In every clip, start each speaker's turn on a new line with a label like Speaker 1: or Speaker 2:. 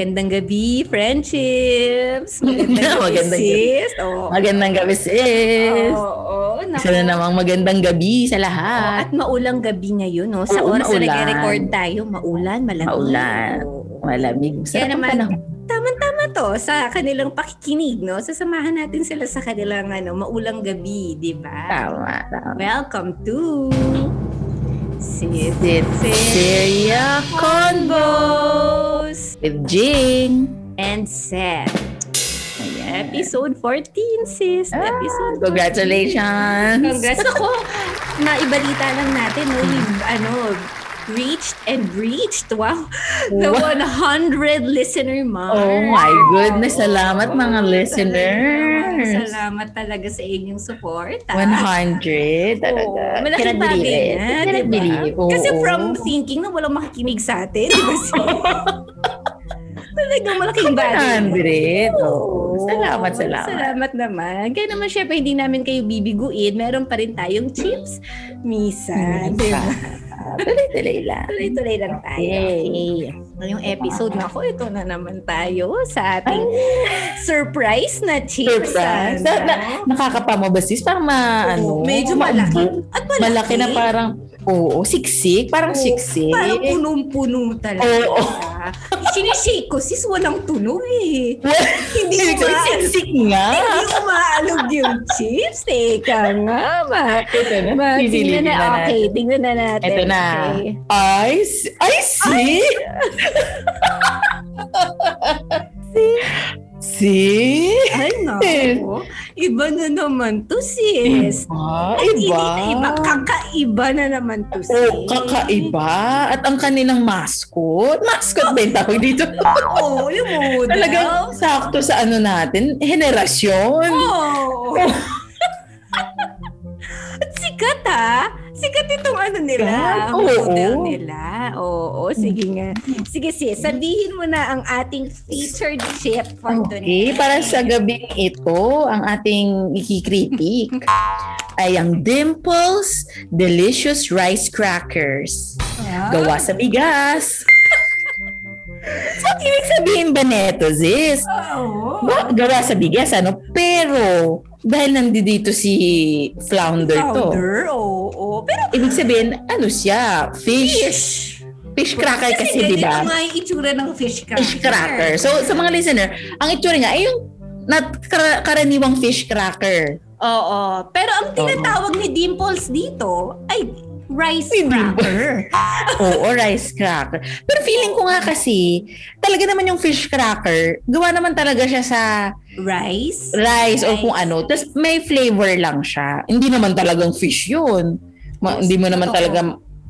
Speaker 1: Magandang gabi, friendships. Magandang gabi,
Speaker 2: Magandang gabi.
Speaker 1: sis. Oo.
Speaker 2: Magandang gabi, sis.
Speaker 1: Oo. Naku.
Speaker 2: Isa na namang magandang gabi sa lahat.
Speaker 1: At maulang gabi ngayon, no? Sa
Speaker 2: Oo,
Speaker 1: oras na
Speaker 2: maulan.
Speaker 1: nag-record tayo, maulan, malamig.
Speaker 2: Maulan. Malamig.
Speaker 1: Kaya
Speaker 2: Sarap ang
Speaker 1: naman,
Speaker 2: panahon.
Speaker 1: tama-tama to sa kanilang pakikinig, no? Sasamahan natin sila sa kanilang ano, maulang gabi, di ba?
Speaker 2: Tama, tama.
Speaker 1: Welcome to Sis
Speaker 2: Sit Syria
Speaker 1: Convos
Speaker 2: with Jing.
Speaker 1: and Seth.
Speaker 2: Ayan.
Speaker 1: Episode 14, sis.
Speaker 2: Ah,
Speaker 1: Episode 14.
Speaker 2: Congratulations.
Speaker 1: Congrats. Ako, naibalita lang natin, no? We've, ano, reached and breached. Wow. The
Speaker 2: Wow.
Speaker 1: 100 listener mark.
Speaker 2: Oh my goodness. Salamat mga listeners.
Speaker 1: Salamat talaga sa inyong support. ah.
Speaker 2: 100 talaga.
Speaker 1: Oo, malaking bagay na, diba?
Speaker 2: believe. Oo.
Speaker 1: Kasi from thinking na walang makikinig sa atin, di ba? Talagang malaking bagay.
Speaker 2: 100. Oo.
Speaker 1: Oo.
Speaker 2: Salamat, salamat.
Speaker 1: Salamat naman. Kaya naman syempre hindi namin kayo bibiguin. Meron pa rin tayong chips. Misa. Di ba?
Speaker 2: Tuloy-tuloy lang.
Speaker 1: Tuloy-tuloy lang tayo.
Speaker 2: Yay.
Speaker 1: Okay. Ngayong episode na ako, ito na naman tayo sa ating surprise na chips.
Speaker 2: Surprise.
Speaker 1: Ano?
Speaker 2: Na, na, nakakapamo ba sis? Parang ma, ano?
Speaker 1: Medyo malaki. At malaki.
Speaker 2: Malaki na parang, oo, siksik. Parang
Speaker 1: Oo,
Speaker 2: siksik.
Speaker 1: Parang punong-puno talaga.
Speaker 2: Oo.
Speaker 1: Sinishake ko, sis, walang tunog eh. Hindi ko ma-
Speaker 2: siksik nga.
Speaker 1: Hindi ko maalog yung chips. Teka nga, ma.
Speaker 2: Ito na.
Speaker 1: ma tingnan na,
Speaker 2: na
Speaker 1: okay, tingnan na natin.
Speaker 2: Ito na.
Speaker 1: Okay.
Speaker 2: I, s- I see. see?
Speaker 1: Ay, naku. Iba na naman to, sis.
Speaker 2: Iba.
Speaker 1: At
Speaker 2: Iba.
Speaker 1: iba. Kakaiba na naman to, sis.
Speaker 2: Oh, kakaiba. At ang kanilang mascot. Mascot ba yung tawag dito?
Speaker 1: Oo, yung model.
Speaker 2: Talagang sakto sa ano natin, henerasyon.
Speaker 1: Oo. At sikat ha. Sikat itong ano nila.
Speaker 2: Sikat?
Speaker 1: ang Model
Speaker 2: Oo.
Speaker 1: nila. Oo, sige nga. Sige sis, sabihin mo na ang ating featured chip for
Speaker 2: Okay,
Speaker 1: tonight.
Speaker 2: para sa gabing ito, ang ating ikikritik ay ang Dimples Delicious Rice Crackers.
Speaker 1: Ah,
Speaker 2: Gawa sa bigas. so, ibig sabihin ba neto, sis?
Speaker 1: Oo.
Speaker 2: Ba, gawa sa bigas, ano? Pero, dahil nandito si Flounder to,
Speaker 1: Powder, oo. Pero
Speaker 2: ibig sabihin, ano siya? Fish.
Speaker 1: fish.
Speaker 2: Fish cracker kasi, di ba?
Speaker 1: ganyan nga yung itsura ng fish cracker.
Speaker 2: fish cracker. So, sa mga listener, ang itsura nga ay yung nat kar- karaniwang fish cracker.
Speaker 1: Oo. Pero ang tinatawag ni Dimples dito ay rice cracker.
Speaker 2: Oo, rice cracker. Pero feeling ko nga kasi, talaga naman yung fish cracker, gawa naman talaga siya sa
Speaker 1: rice?
Speaker 2: rice o kung ano. Tapos may flavor lang siya. Hindi naman talagang fish yun. Ma-
Speaker 1: Yes,
Speaker 2: hindi mo naman
Speaker 1: totoo.
Speaker 2: talaga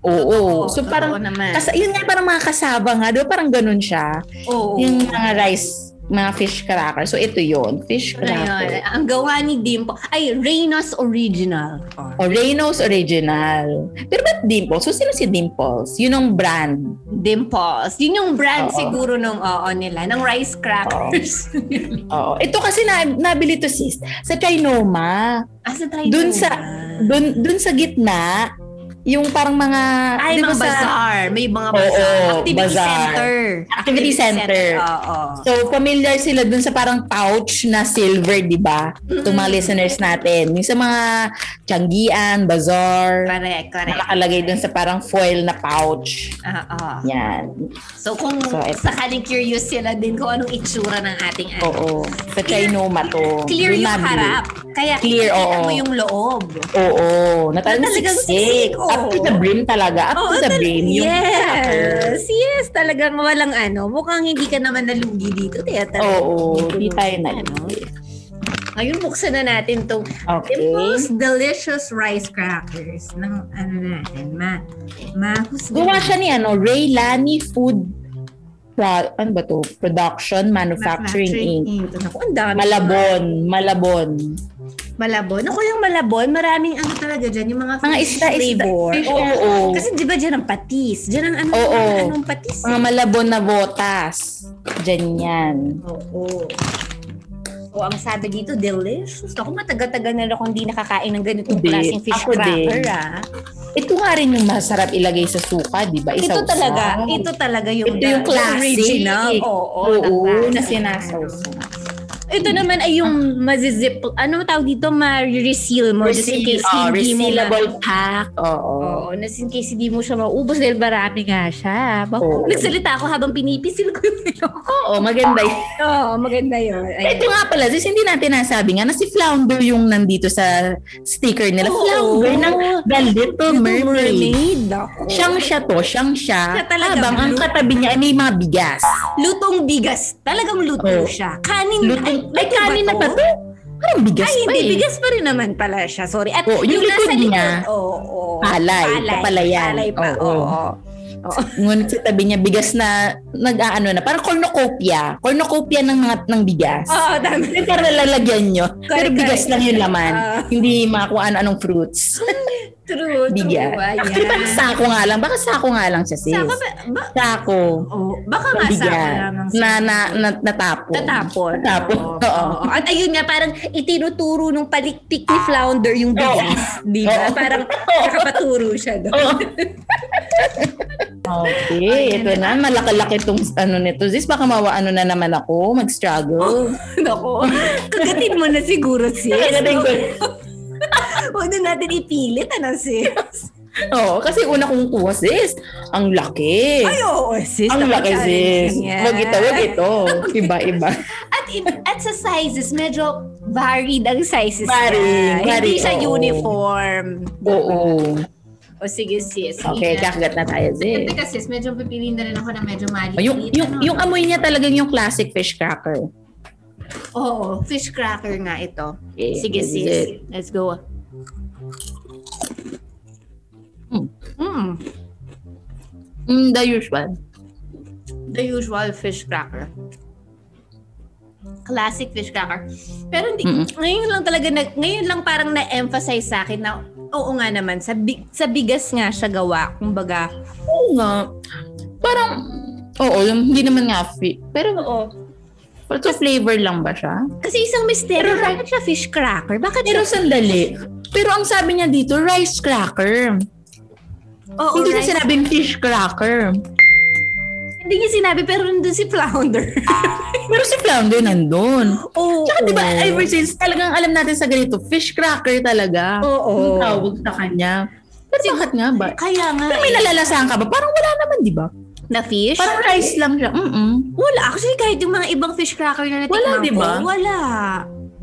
Speaker 2: Oo. So
Speaker 1: Totoo
Speaker 2: parang
Speaker 1: naman.
Speaker 2: Kasi yun nga parang mga kasaba nga, ba parang ganun siya.
Speaker 1: Oo.
Speaker 2: Yung mga rice, mga fish cracker. So ito yun, fish cracker.
Speaker 1: Ang gawa ni Dimple ay Reynos Original.
Speaker 2: O Reynos Original. Pero ba't Dimples? So sino si Dimples? Yun ang brand.
Speaker 1: Dimples. Yun yung brand
Speaker 2: Oo.
Speaker 1: siguro nung oo nila, ng rice crackers.
Speaker 2: Oo. Ito kasi na, nabili to sis sa Trinoma.
Speaker 1: ah, sa tayo
Speaker 2: Dun sa, dun, dun sa gitna, yung parang mga,
Speaker 1: Ay, mga
Speaker 2: sa-
Speaker 1: bazaar. May mga
Speaker 2: Oo,
Speaker 1: bazaar. Activity
Speaker 2: bazaar.
Speaker 1: center.
Speaker 2: Activity center.
Speaker 1: Oo.
Speaker 2: So, familiar sila dun sa parang pouch na silver, di ba? Itong mga listeners natin. Yung sa mga Tianggian, Bazaar,
Speaker 1: Correct, correct.
Speaker 2: nakalagay dun sa parang foil na pouch.
Speaker 1: Oo.
Speaker 2: Yan.
Speaker 1: So kung
Speaker 2: So,
Speaker 1: sakaling curious sila din kung anong itsura ng ating ano.
Speaker 2: Oo. Sa Trinoma to.
Speaker 1: Clear yung
Speaker 2: nabili.
Speaker 1: harap. Kaya
Speaker 2: Clear, oo.
Speaker 1: mo yung loob.
Speaker 2: Oo. Na talagang
Speaker 1: talagang
Speaker 2: siksik.
Speaker 1: oo.
Speaker 2: Up to the brim talaga. Up
Speaker 1: Oo,
Speaker 2: to the
Speaker 1: tal-
Speaker 2: brim. Yung cracker.
Speaker 1: yes, yes, talagang walang ano. Mukhang hindi ka naman nalugi dito. Kaya talagang
Speaker 2: Oo. Di tayo na.
Speaker 1: Ano? Ngayon, buksan na natin itong
Speaker 2: Okay.
Speaker 1: Dimples Delicious Rice Crackers ng ano natin, ma, mahusga.
Speaker 2: Gawa siya ni ano, Ray Lani Food Pro, ano ba to? Production Manufacturing Inc.
Speaker 1: Naku, ang dami.
Speaker 2: Malabon. Malabon.
Speaker 1: Malabon. Ako yung Malabon, maraming ano talaga dyan, yung mga
Speaker 2: Mga
Speaker 1: fish
Speaker 2: isda, isda.
Speaker 1: flavor.
Speaker 2: Fish,
Speaker 1: Oo.
Speaker 2: oo.
Speaker 1: Kasi di ba dyan ang patis? Dyan ang ano,
Speaker 2: Oo.
Speaker 1: anong patis?
Speaker 2: Mga
Speaker 1: eh.
Speaker 2: malabon na botas. Diyan yan.
Speaker 1: Oo. O ang sabi dito, delicious. Ako matagal-tagal na ako hindi nakakain ng ganitong
Speaker 2: Hindi.
Speaker 1: klaseng fish
Speaker 2: Ako din.
Speaker 1: cracker ah.
Speaker 2: Ito nga rin yung masarap ilagay sa suka, di ba?
Speaker 1: Ito talaga, ito talaga yung,
Speaker 2: Ito yung classic.
Speaker 1: original. Oo,
Speaker 2: Oo,
Speaker 1: classic.
Speaker 2: na sinasawsaw.
Speaker 1: Ito naman ay yung mazizip, ano tawag dito, ma-reseal mo. just in case
Speaker 2: oh,
Speaker 1: hindi mo ma-
Speaker 2: pack. Oo.
Speaker 1: Oo, just in case hindi mo siya maubos dahil marami nga siya. Bak-
Speaker 2: Oo.
Speaker 1: Nagsalita ako habang pinipisil ko yung ko.
Speaker 2: Oo, maganda yun.
Speaker 1: Oo, maganda yun. Ayan.
Speaker 2: Ito nga pala, sis, hindi natin nasabi nga na si Flounder yung nandito sa sticker nila.
Speaker 1: Oo.
Speaker 2: Flounder ng The Little Mermaid.
Speaker 1: Mermaid. Ako.
Speaker 2: Siyang siya to, siyang siya.
Speaker 1: Siya talaga,
Speaker 2: Habang ang katabi niya ay may mga bigas.
Speaker 1: Lutong bigas. Talagang luto
Speaker 2: Oo.
Speaker 1: siya. Kanin.
Speaker 2: Lutong, ay,
Speaker 1: ito
Speaker 2: kanin na ba to? Parang bigas
Speaker 1: Ay,
Speaker 2: pa
Speaker 1: hindi.
Speaker 2: eh.
Speaker 1: Bigas pa rin naman pala siya. Sorry. At
Speaker 2: Oo, yung
Speaker 1: nasa
Speaker 2: likod niya,
Speaker 1: Oo, oo.
Speaker 2: palay, papalayan.
Speaker 1: Palay pa.
Speaker 2: Oo.
Speaker 1: Oo. oo. Oo.
Speaker 2: Ngunit sa tabi niya, bigas na, nag-aano na, parang cornucopia. Cornucopia ng mga ng bigas.
Speaker 1: Oo, tama.
Speaker 2: Yung parang lalagyan nyo. Pero bigas lang yung laman.
Speaker 1: Ah.
Speaker 2: Hindi mga kung ano-anong fruits.
Speaker 1: True,
Speaker 2: Bigas.
Speaker 1: true. Ayan.
Speaker 2: Actually, parang sako nga lang. Baka sako nga lang siya, sis.
Speaker 1: Saka ba, ba,
Speaker 2: Sako.
Speaker 1: oh, baka nga
Speaker 2: Bigas.
Speaker 1: saka lamang siya.
Speaker 2: Na, na, na, natapon.
Speaker 1: Tatapon.
Speaker 2: Natapon.
Speaker 1: Oo.
Speaker 2: Oo.
Speaker 1: Oo. At ayun nga, parang itinuturo nung palikpik ni Flounder yung bigas. Di ba?
Speaker 2: Oo.
Speaker 1: Parang nakapaturo siya doon.
Speaker 2: Oo. okay, ito na. Malaki-laki itong ano nito. Sis, baka mawaano na naman ako. Mag-struggle.
Speaker 1: Nako. Kagatin mo na siguro, sis.
Speaker 2: Kagatin ko.
Speaker 1: Huwag na natin ipilit, ano, sis?
Speaker 2: Oo, kasi una kong kuha, sis. Ang laki.
Speaker 1: Ay, oo, sis.
Speaker 2: Ang laki, sis. Wag ito, wag ito. Iba-iba.
Speaker 1: At, i- at sa sizes, medyo varied ang sizes niya. Hindi siya
Speaker 2: oo.
Speaker 1: uniform.
Speaker 2: Oo.
Speaker 1: O sige, sis.
Speaker 2: Okay,
Speaker 1: Sige.
Speaker 2: kakagat na tayo, sis.
Speaker 1: Teka, sis, medyo pipiliin na rin ako na medyo maliit.
Speaker 2: Oh, Yung, yung,
Speaker 1: ano?
Speaker 2: yung amoy niya talagang yung classic fish cracker.
Speaker 1: Oo, fish cracker nga ito.
Speaker 2: Okay,
Speaker 1: Sige,
Speaker 2: this is
Speaker 1: sis.
Speaker 2: it.
Speaker 1: Let's go.
Speaker 2: Mm.
Speaker 1: Mm.
Speaker 2: Mm, the usual.
Speaker 1: The usual fish cracker. Classic fish cracker. Pero hindi,
Speaker 2: Mm-mm.
Speaker 1: ngayon lang talaga, na, ngayon lang parang na-emphasize sa akin na oo nga naman, sa, bi- sa bigas nga siya gawa. Kumbaga,
Speaker 2: Oo nga. Parang, oo, yung, hindi naman nga fit. Pero,
Speaker 1: oo.
Speaker 2: pero to flavor lang ba siya?
Speaker 1: Kasi isang misteryo, bakit siya fish cracker? Bakit
Speaker 2: Pero
Speaker 1: siya,
Speaker 2: sandali. Pero ang sabi niya dito, rice cracker.
Speaker 1: oo,
Speaker 2: hindi niya
Speaker 1: rice-
Speaker 2: sinabing fish cracker.
Speaker 1: Hindi niya sinabi, pero nandun si Flounder.
Speaker 2: Pero si Flounder nandun.
Speaker 1: Oo.
Speaker 2: Tsaka diba, ever since, talagang alam natin sa ganito, fish cracker talaga.
Speaker 1: Oo.
Speaker 2: Yung tawag sa kanya. Pero bakit nga ba?
Speaker 1: Kaya nga,
Speaker 2: Pero may
Speaker 1: eh,
Speaker 2: nalalasahan ka ba? Parang wala naman, di ba?
Speaker 1: na fish?
Speaker 2: Parang rice lang siya. Mm-mm.
Speaker 1: Wala. Actually, kahit yung mga ibang fish cracker na natikman
Speaker 2: Wala, di ba?
Speaker 1: ko, wala.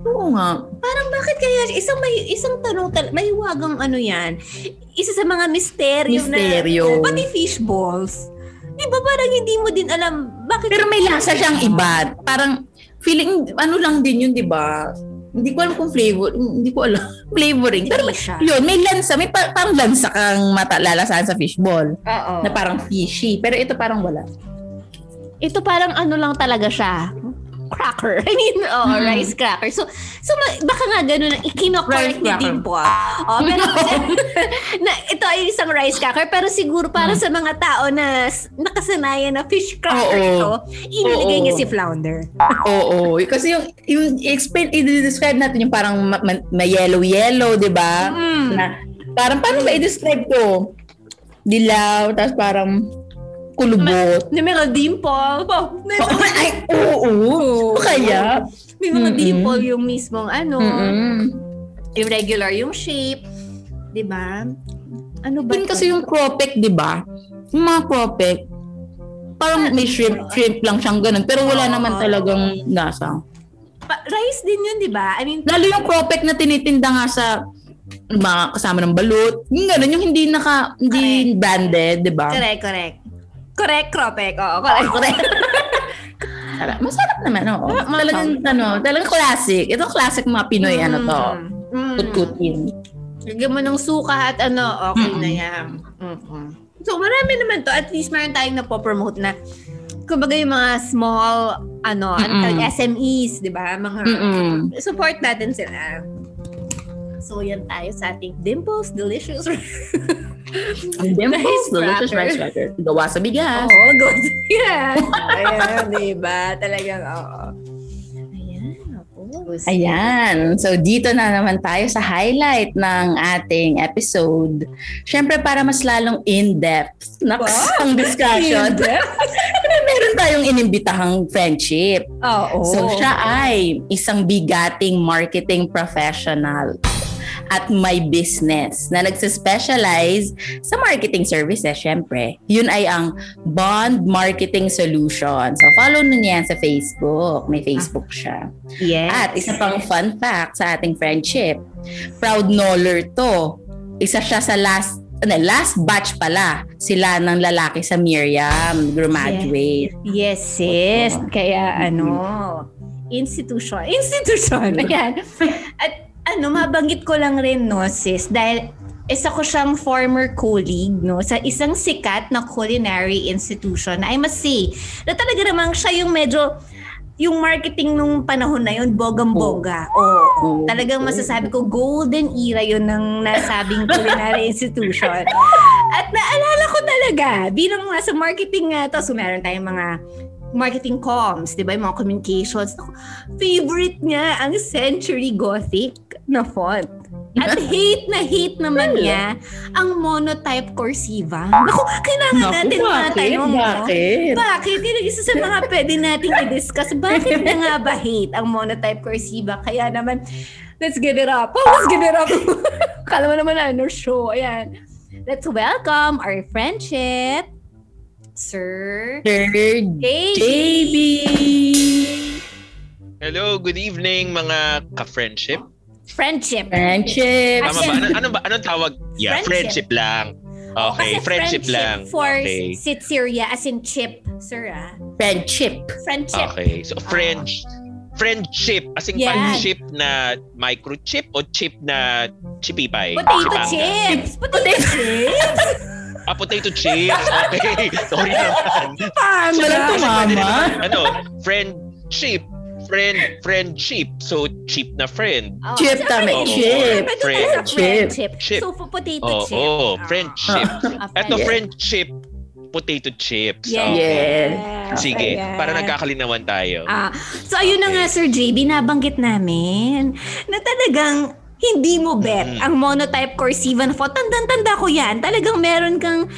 Speaker 2: Oo nga.
Speaker 1: Parang bakit kaya isang may isang tanong tal mahiwagang ano yan. Isa sa mga misteryo,
Speaker 2: Misteryo.
Speaker 1: na pati fish balls. Di ba parang hindi mo din alam bakit
Speaker 2: Pero may lasa siyang iba. Parang feeling, ano lang din yun, di ba? Hindi ko alam kung flavor. Hindi ko alam. Flavoring. Pero
Speaker 1: siya.
Speaker 2: yun, may lansa. May pa- parang lansa kang mata lalasahan sa fishball.
Speaker 1: Oo.
Speaker 2: Na parang fishy. Pero ito parang wala.
Speaker 1: Ito parang ano lang talaga siya. Cracker. I mean, oh,
Speaker 2: Mm.
Speaker 1: rice cracker. So, so ma- baka nga ganun
Speaker 2: Rice
Speaker 1: ni
Speaker 2: cracker.
Speaker 1: Dimple. Oh, pero na, ito ay isang rice cracker pero siguro para sa mga tao na nakasanayan na fish cracker
Speaker 2: Mm. Oo.
Speaker 1: ito, iniligay
Speaker 2: Oo.
Speaker 1: niya si Flounder.
Speaker 2: Oo. Kasi yung, yung explain, i-describe natin yung parang ma- ma- may yellow-yellow, di ba?
Speaker 1: Mm.
Speaker 2: Na, parang paano ba i-describe to? Dilaw, tapos parang kulubot.
Speaker 1: Na mga dimple. Oh, may,
Speaker 2: Oo, ay, oo.
Speaker 1: Oo.
Speaker 2: O kaya?
Speaker 1: may mga
Speaker 2: Mm-mm.
Speaker 1: dimple yung mismong ano,
Speaker 2: Mm-mm.
Speaker 1: irregular yung shape. 'Di ba? Ano ba?
Speaker 2: Yun kasi yung cropek, di ba? Yung mga cropek, parang may shrimp, shrimp lang siyang ganun. Pero wala
Speaker 1: Oo.
Speaker 2: naman talagang lasa.
Speaker 1: Pa- rice din yun, 'di ba? I mean,
Speaker 2: Lalo yung cropek na tinitinda nga sa mga kasama ng balut. Yung ganun, yung hindi naka, hindi branded, di ba?
Speaker 1: correct, correct. Correct, Kropek. Oo, correct.
Speaker 2: Correct. Sarap. Masarap naman, oo.
Speaker 1: Masarap.
Speaker 2: Talagang, ano, talagang classic. Ito classic mga Pinoy, ano to.
Speaker 1: Mm.
Speaker 2: Kutkutin.
Speaker 1: Lagyan mo ng suka at ano, okay na
Speaker 2: Mm-mm.
Speaker 1: yan. Mm-mm. So, marami naman to. At least meron tayong napopromote na kumbaga yung mga small, ano,
Speaker 2: Mm-mm.
Speaker 1: SMEs, di ba? Mga,
Speaker 2: Mm-mm.
Speaker 1: support natin sila. So, yan tayo sa ating Dimples Delicious.
Speaker 2: Ang dimples,
Speaker 1: Rice
Speaker 2: delicious rice cracker. Gawa sa bigas.
Speaker 1: Oo, good. Yan. Ayan, di ba? Talagang, oo. Ayan, ako.
Speaker 2: Ayan. So, dito na naman tayo sa highlight ng ating episode. Siyempre, para mas lalong in-depth
Speaker 1: Wow!
Speaker 2: ang discussion. meron tayong inimbitahang friendship.
Speaker 1: Oo.
Speaker 2: So, siya ay isang bigating marketing professional at may business na nagsispecialize sa marketing services, syempre. Yun ay ang Bond Marketing Solutions. So, follow nyo niyan sa Facebook. May Facebook siya.
Speaker 1: Yes.
Speaker 2: At isa pang fun fact sa ating friendship, proud Noller to. Isa siya sa last ano, last batch pala sila ng lalaki sa Miriam graduate.
Speaker 1: Yes, sis. Kaya ano, institution. Institution. Ayan. At ano, mabanggit ko lang rin, no, sis, dahil isa ko siyang former colleague, no, sa isang sikat na culinary institution. I must say, na talaga namang siya yung medyo, yung marketing nung panahon na yun, bogang-boga. Oo.
Speaker 2: Oo.
Speaker 1: Talagang masasabi ko, golden era yun ng nasabing culinary institution. At naalala ko talaga, bilang nasa marketing nga to, so meron tayong mga marketing comms, di ba? Yung mga communications. Favorite niya ang Century Gothic na font. At hate na hate naman niya ang monotype cursiva. Naku, kailangan
Speaker 2: Naku,
Speaker 1: natin
Speaker 2: bakit?
Speaker 1: matanong. no?
Speaker 2: Bakit?
Speaker 1: Bakit? Yun ang isa sa mga pwede nating i-discuss. Bakit na nga ba hate ang monotype cursiva? Kaya naman, let's get it up. Oh, let's get it up. Kala mo naman ano, show. Ayan. Let's welcome our friendship, Sir
Speaker 2: Third
Speaker 1: JB.
Speaker 2: JB.
Speaker 3: Hello, good evening mga ka-friendship.
Speaker 1: Friendship.
Speaker 2: Friendship.
Speaker 3: Tama ba? Ano, ano ba? Anong tawag? Yeah,
Speaker 1: Friendship.
Speaker 3: friendship, lang. Okay,
Speaker 1: Kasi
Speaker 3: friendship, lang.
Speaker 1: For
Speaker 3: Okay.
Speaker 1: Sitseria, as in chip, sir ah.
Speaker 2: Friendship.
Speaker 1: Friendship.
Speaker 3: Okay. So French friendship as in
Speaker 1: Yan.
Speaker 3: pan-chip na microchip o chip na chipipay?
Speaker 1: Potato
Speaker 3: Chipanga?
Speaker 1: chips. Potato chips.
Speaker 3: Ah, potato chips. Okay. Sorry naman.
Speaker 2: Paano lang tumama?
Speaker 3: Ano? Friendship. Friend, friendship. So, cheap na friend.
Speaker 1: Oh,
Speaker 2: Chip tama,
Speaker 1: akin,
Speaker 2: chip.
Speaker 3: Friend.
Speaker 1: friendship.
Speaker 3: Chip.
Speaker 1: So, for potato
Speaker 3: Oo,
Speaker 1: chip.
Speaker 3: oh,
Speaker 1: Ah.
Speaker 3: friendship.
Speaker 1: Ah,
Speaker 3: Ito,
Speaker 2: Yeah.
Speaker 3: friendship, potato chips.
Speaker 1: Yes.
Speaker 3: Okay.
Speaker 2: Yes.
Speaker 3: Sige,
Speaker 1: Ayan.
Speaker 3: para nagkakalinawan tayo.
Speaker 1: Ah, so ayun na
Speaker 3: Okay.
Speaker 1: nga Sir JB, nabanggit namin na talagang hindi mo bet ang monotype cursiva na font. Tandang-tanda ko yan. Talagang meron kang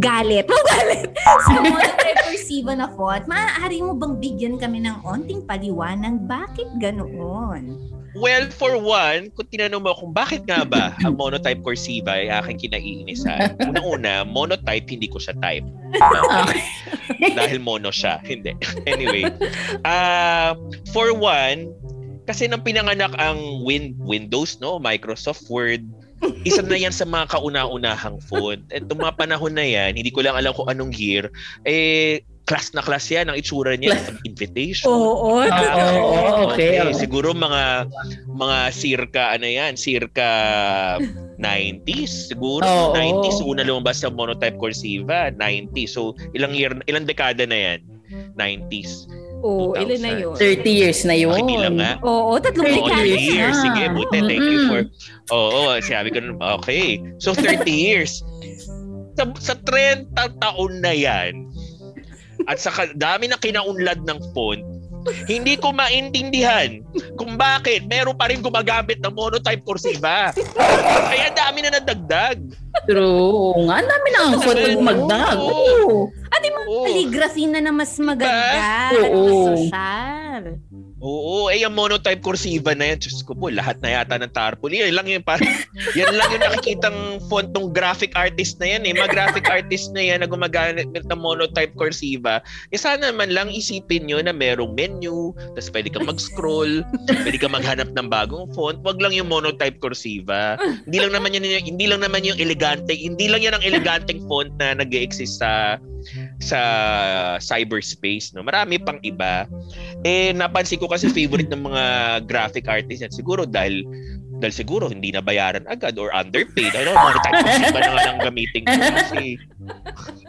Speaker 1: galit. Mo galit sa monotype cursiva na font. Maaari mo bang bigyan kami ng onting paliwanag? Bakit ganoon?
Speaker 3: Well, for one, kung tinanong mo kung bakit nga ba ang monotype cursiva ay aking kinaiinisan. Una-una, monotype, hindi ko siya type. Okay. Dahil mono siya. Hindi. Anyway. Uh, for one, kasi nang pinanganak ang Win Windows, no, Microsoft Word, isa na yan sa mga kauna-unahang font. At itong mga panahon na yan, hindi ko lang alam kung anong year, eh, class na class yan ang itsura niya. Invitation.
Speaker 1: Oo.
Speaker 2: Ah, oo, okay, okay.
Speaker 3: Siguro mga mga circa ano yan, circa 90s siguro.
Speaker 2: Oo.
Speaker 3: 90s una lumabas sa monotype cursiva, 90s. So ilang year ilang dekada na yan? 90s.
Speaker 1: Oo,
Speaker 3: 2000.
Speaker 1: ilan na yun?
Speaker 2: 30 years na yun.
Speaker 3: Hindi lang nga?
Speaker 1: Oo, tatlong
Speaker 2: Thirty
Speaker 3: Oo,
Speaker 1: dekada
Speaker 3: 30
Speaker 2: years
Speaker 1: na.
Speaker 3: years.
Speaker 2: na.
Speaker 3: Sige, buti. Thank you for... Oo, sabi ko, na- okay. So, 30 years. Sa, sa 30 taon na yan, at sa dami na kinaunlad ng font, hindi ko maintindihan kung bakit meron pa rin gumagamit ng monotype cursiva. Kaya dami na nadagdag.
Speaker 2: True. Nga, ang dami na ang
Speaker 3: Ano
Speaker 2: gumagdag.
Speaker 3: Oo.
Speaker 2: Oo.
Speaker 1: At yung mga calligraphy na na mas maganda.
Speaker 2: Diba?
Speaker 1: at
Speaker 2: Oo.
Speaker 1: mas social.
Speaker 3: Oo, eh yung monotype cursiva na yan, Diyos ko po, lahat na yata ng tarpaulin. Yan lang yung parang, yan lang yung nakikitang font ng graphic artist na yan eh. Mga graphic artist na yan na gumagamit ng monotype cursiva. Eh sana man lang isipin nyo na merong menu, tapos pwede kang mag-scroll, pwede kang maghanap ng bagong font. Wag lang yung monotype cursiva. Hindi lang naman yan, hindi lang naman yung elegante, hindi lang yan ang eleganteng font na nag-exist sa sa cyberspace no? Marami pang iba. Eh napansin ko kasi favorite ng mga graphic artists yan. Siguro dahil dahil siguro hindi nabayaran agad or underpaid. I don't know, type of ba na nga lang gamitin ko kasi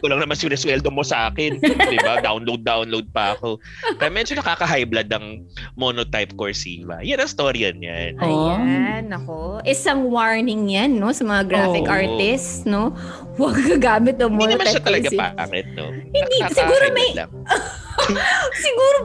Speaker 3: kulang naman sinesweldo mo sa akin. Di ba? Download, download pa ako. Kaya medyo nakaka-high blood ang monotype cursiva. Yan ang storya niyan.
Speaker 2: Oh.
Speaker 1: Ayan, nako. Isang warning yan, no, sa mga graphic
Speaker 3: Oo.
Speaker 1: artists, no? Huwag gagamit ng
Speaker 3: Hindi naman
Speaker 1: monotype
Speaker 3: siya talaga pangit, no?
Speaker 1: Hindi, siguro may-
Speaker 3: lang.
Speaker 1: Siguro,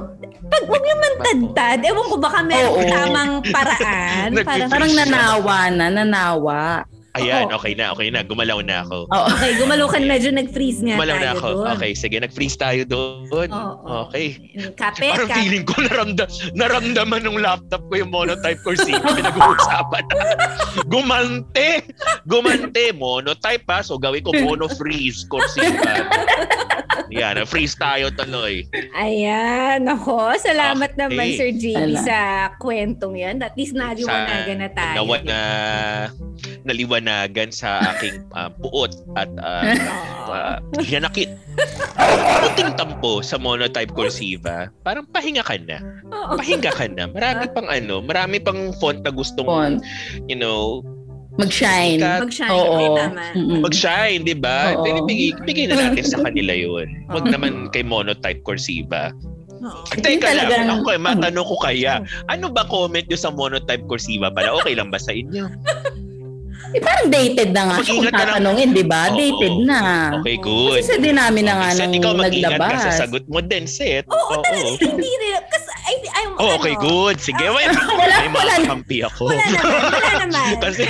Speaker 1: pag huwag naman tadtad, ewan ko baka meron
Speaker 2: Oo.
Speaker 1: tamang paraan. Parang,
Speaker 2: Parang nanawa na, nanawa.
Speaker 3: Ayan,
Speaker 1: Oo.
Speaker 3: okay na, okay na. Gumalaw na ako.
Speaker 2: Oo.
Speaker 1: okay, gumalaw ka na, medyo nag-freeze nga
Speaker 3: Gumalaw
Speaker 1: tayo
Speaker 3: na ako.
Speaker 1: doon.
Speaker 3: Okay, sige. Nag-freeze tayo doon.
Speaker 1: Oo.
Speaker 3: Okay.
Speaker 1: Kape,
Speaker 3: Parang
Speaker 1: kape.
Speaker 3: feeling ko naramda, naramdaman ng laptop ko yung monotype cursive pinag-uusapan. Gumante! Gumante! Monotype ha. So gawin ko mono-freeze cursive. Yan, freeze tayo tuloy.
Speaker 1: Ayan, ako. Salamat
Speaker 3: Okay.
Speaker 1: naman, Sir JB, sa kwentong yan. At least naliwanagan na tayo.
Speaker 3: Nawa na naliwanagan sa aking ah, puot at uh,
Speaker 1: Oo.
Speaker 3: uh, hinanakit. Puting tampo sa monotype cursiva. Parang pahinga ka na. Pahinga ka na. Marami pang ano, marami pang font na gustong,
Speaker 2: Font.
Speaker 3: you know,
Speaker 2: Mag-shine.
Speaker 3: Sikat.
Speaker 1: Mag-shine.
Speaker 2: Oo.
Speaker 1: Tama.
Speaker 2: Mm-mm.
Speaker 3: mag-shine, di ba? Bigay, bigay na natin sa kanila yun. Huwag naman kay monotype cursiva.
Speaker 1: Oo.
Speaker 3: Teka lang,
Speaker 2: talagang-
Speaker 3: ako eh, matanong ko kaya, ano ba comment nyo sa monotype cursiva pala? Okay lang ba sa inyo?
Speaker 2: Eh, parang dated na nga siya kung tatanungin, di ba?
Speaker 3: Oo.
Speaker 2: Dated na.
Speaker 3: Okay, good.
Speaker 2: Kasi sa dinami na nga nang
Speaker 3: ikaw mag-ingat ka
Speaker 2: naglabas.
Speaker 3: sa sagot mo din, Set.
Speaker 1: Oo,
Speaker 3: Oo.
Speaker 1: talaga. Hindi rin. Kasi, ay, ay,
Speaker 3: Oh, okay,
Speaker 1: ano,
Speaker 3: good. Sige, wait.
Speaker 2: Wala-
Speaker 3: may
Speaker 2: wala-
Speaker 3: mga kampi ako.
Speaker 1: Wala naman. Wala naman.
Speaker 3: kasi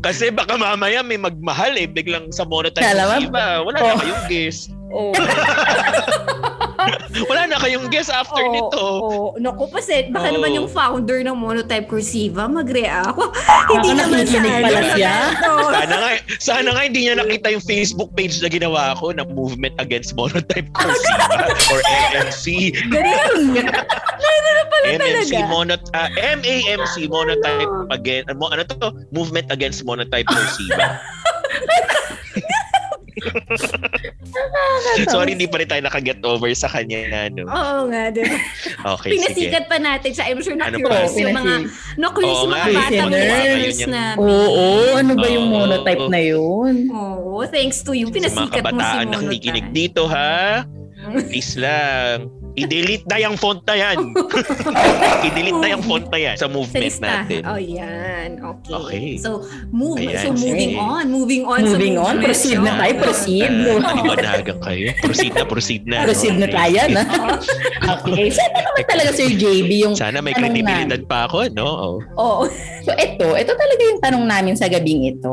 Speaker 3: kasi baka mamaya may magmahal eh biglang sa monotype
Speaker 2: Alam mo?
Speaker 3: cursiva. Wala na
Speaker 2: Oh.
Speaker 3: kayong guess.
Speaker 2: Oo.
Speaker 3: Wala na kayong guess after
Speaker 1: Oo,
Speaker 3: nito.
Speaker 1: Oo. Naku, paset. Baka
Speaker 3: Oo.
Speaker 1: naman yung founder ng Monotype Cursiva mag-react. Hindi
Speaker 2: Baka
Speaker 1: naman siya.
Speaker 2: nakikinig pala
Speaker 1: ano,
Speaker 2: siya.
Speaker 3: Sana nga, sana nga hindi niya nakita yung Facebook page na ginawa ko na Movement Against Monotype Cursiva or MMC.
Speaker 1: Ganun.
Speaker 3: MMC
Speaker 1: talaga.
Speaker 3: Monot ah, MAMC Monotype against ano, ano to? Movement Against Monotype Cursiva. Sorry, hindi pa rin tayo nakaget over sa kanya. Ano.
Speaker 1: Oo nga, di ba?
Speaker 3: Okay, sige.
Speaker 1: Pinasikat pa natin siya. I'm sure
Speaker 3: Ano
Speaker 1: na-curious
Speaker 2: pa?
Speaker 1: yung mga, na-curious
Speaker 3: Oo
Speaker 1: yung mga batang
Speaker 2: Listeners.
Speaker 1: listeners
Speaker 3: Yun
Speaker 1: na.
Speaker 2: Oo, ano ba yung
Speaker 3: Oo.
Speaker 2: monotype na yun?
Speaker 1: Oo, thanks to you.
Speaker 3: Sa mga
Speaker 1: Pinasikat mo si
Speaker 3: kabataan na
Speaker 1: Monotype.
Speaker 3: nakikinig dito, ha? Please lang. I-delete na yung font na yan. I-delete na yung font na yan sa
Speaker 1: Sa
Speaker 3: movement
Speaker 1: listahan.
Speaker 3: natin.
Speaker 1: Oh, yan. Okay.
Speaker 3: Okay.
Speaker 1: So, move.
Speaker 3: Ayan,
Speaker 1: so, moving
Speaker 3: sige.
Speaker 1: on. Moving on. sa
Speaker 2: Moving on, proceed na tayo, proceed.
Speaker 3: Uh, kayo. Proceed na, proceed na.
Speaker 2: Proceed na
Speaker 3: Okay.
Speaker 2: tayo, na. Okay. Sana naman talaga Sir JB yung
Speaker 3: Sana may
Speaker 2: namin.
Speaker 3: pa ako, no? Oh.
Speaker 1: Oo.
Speaker 2: So ito, ito talaga yung tanong namin sa gabing ito.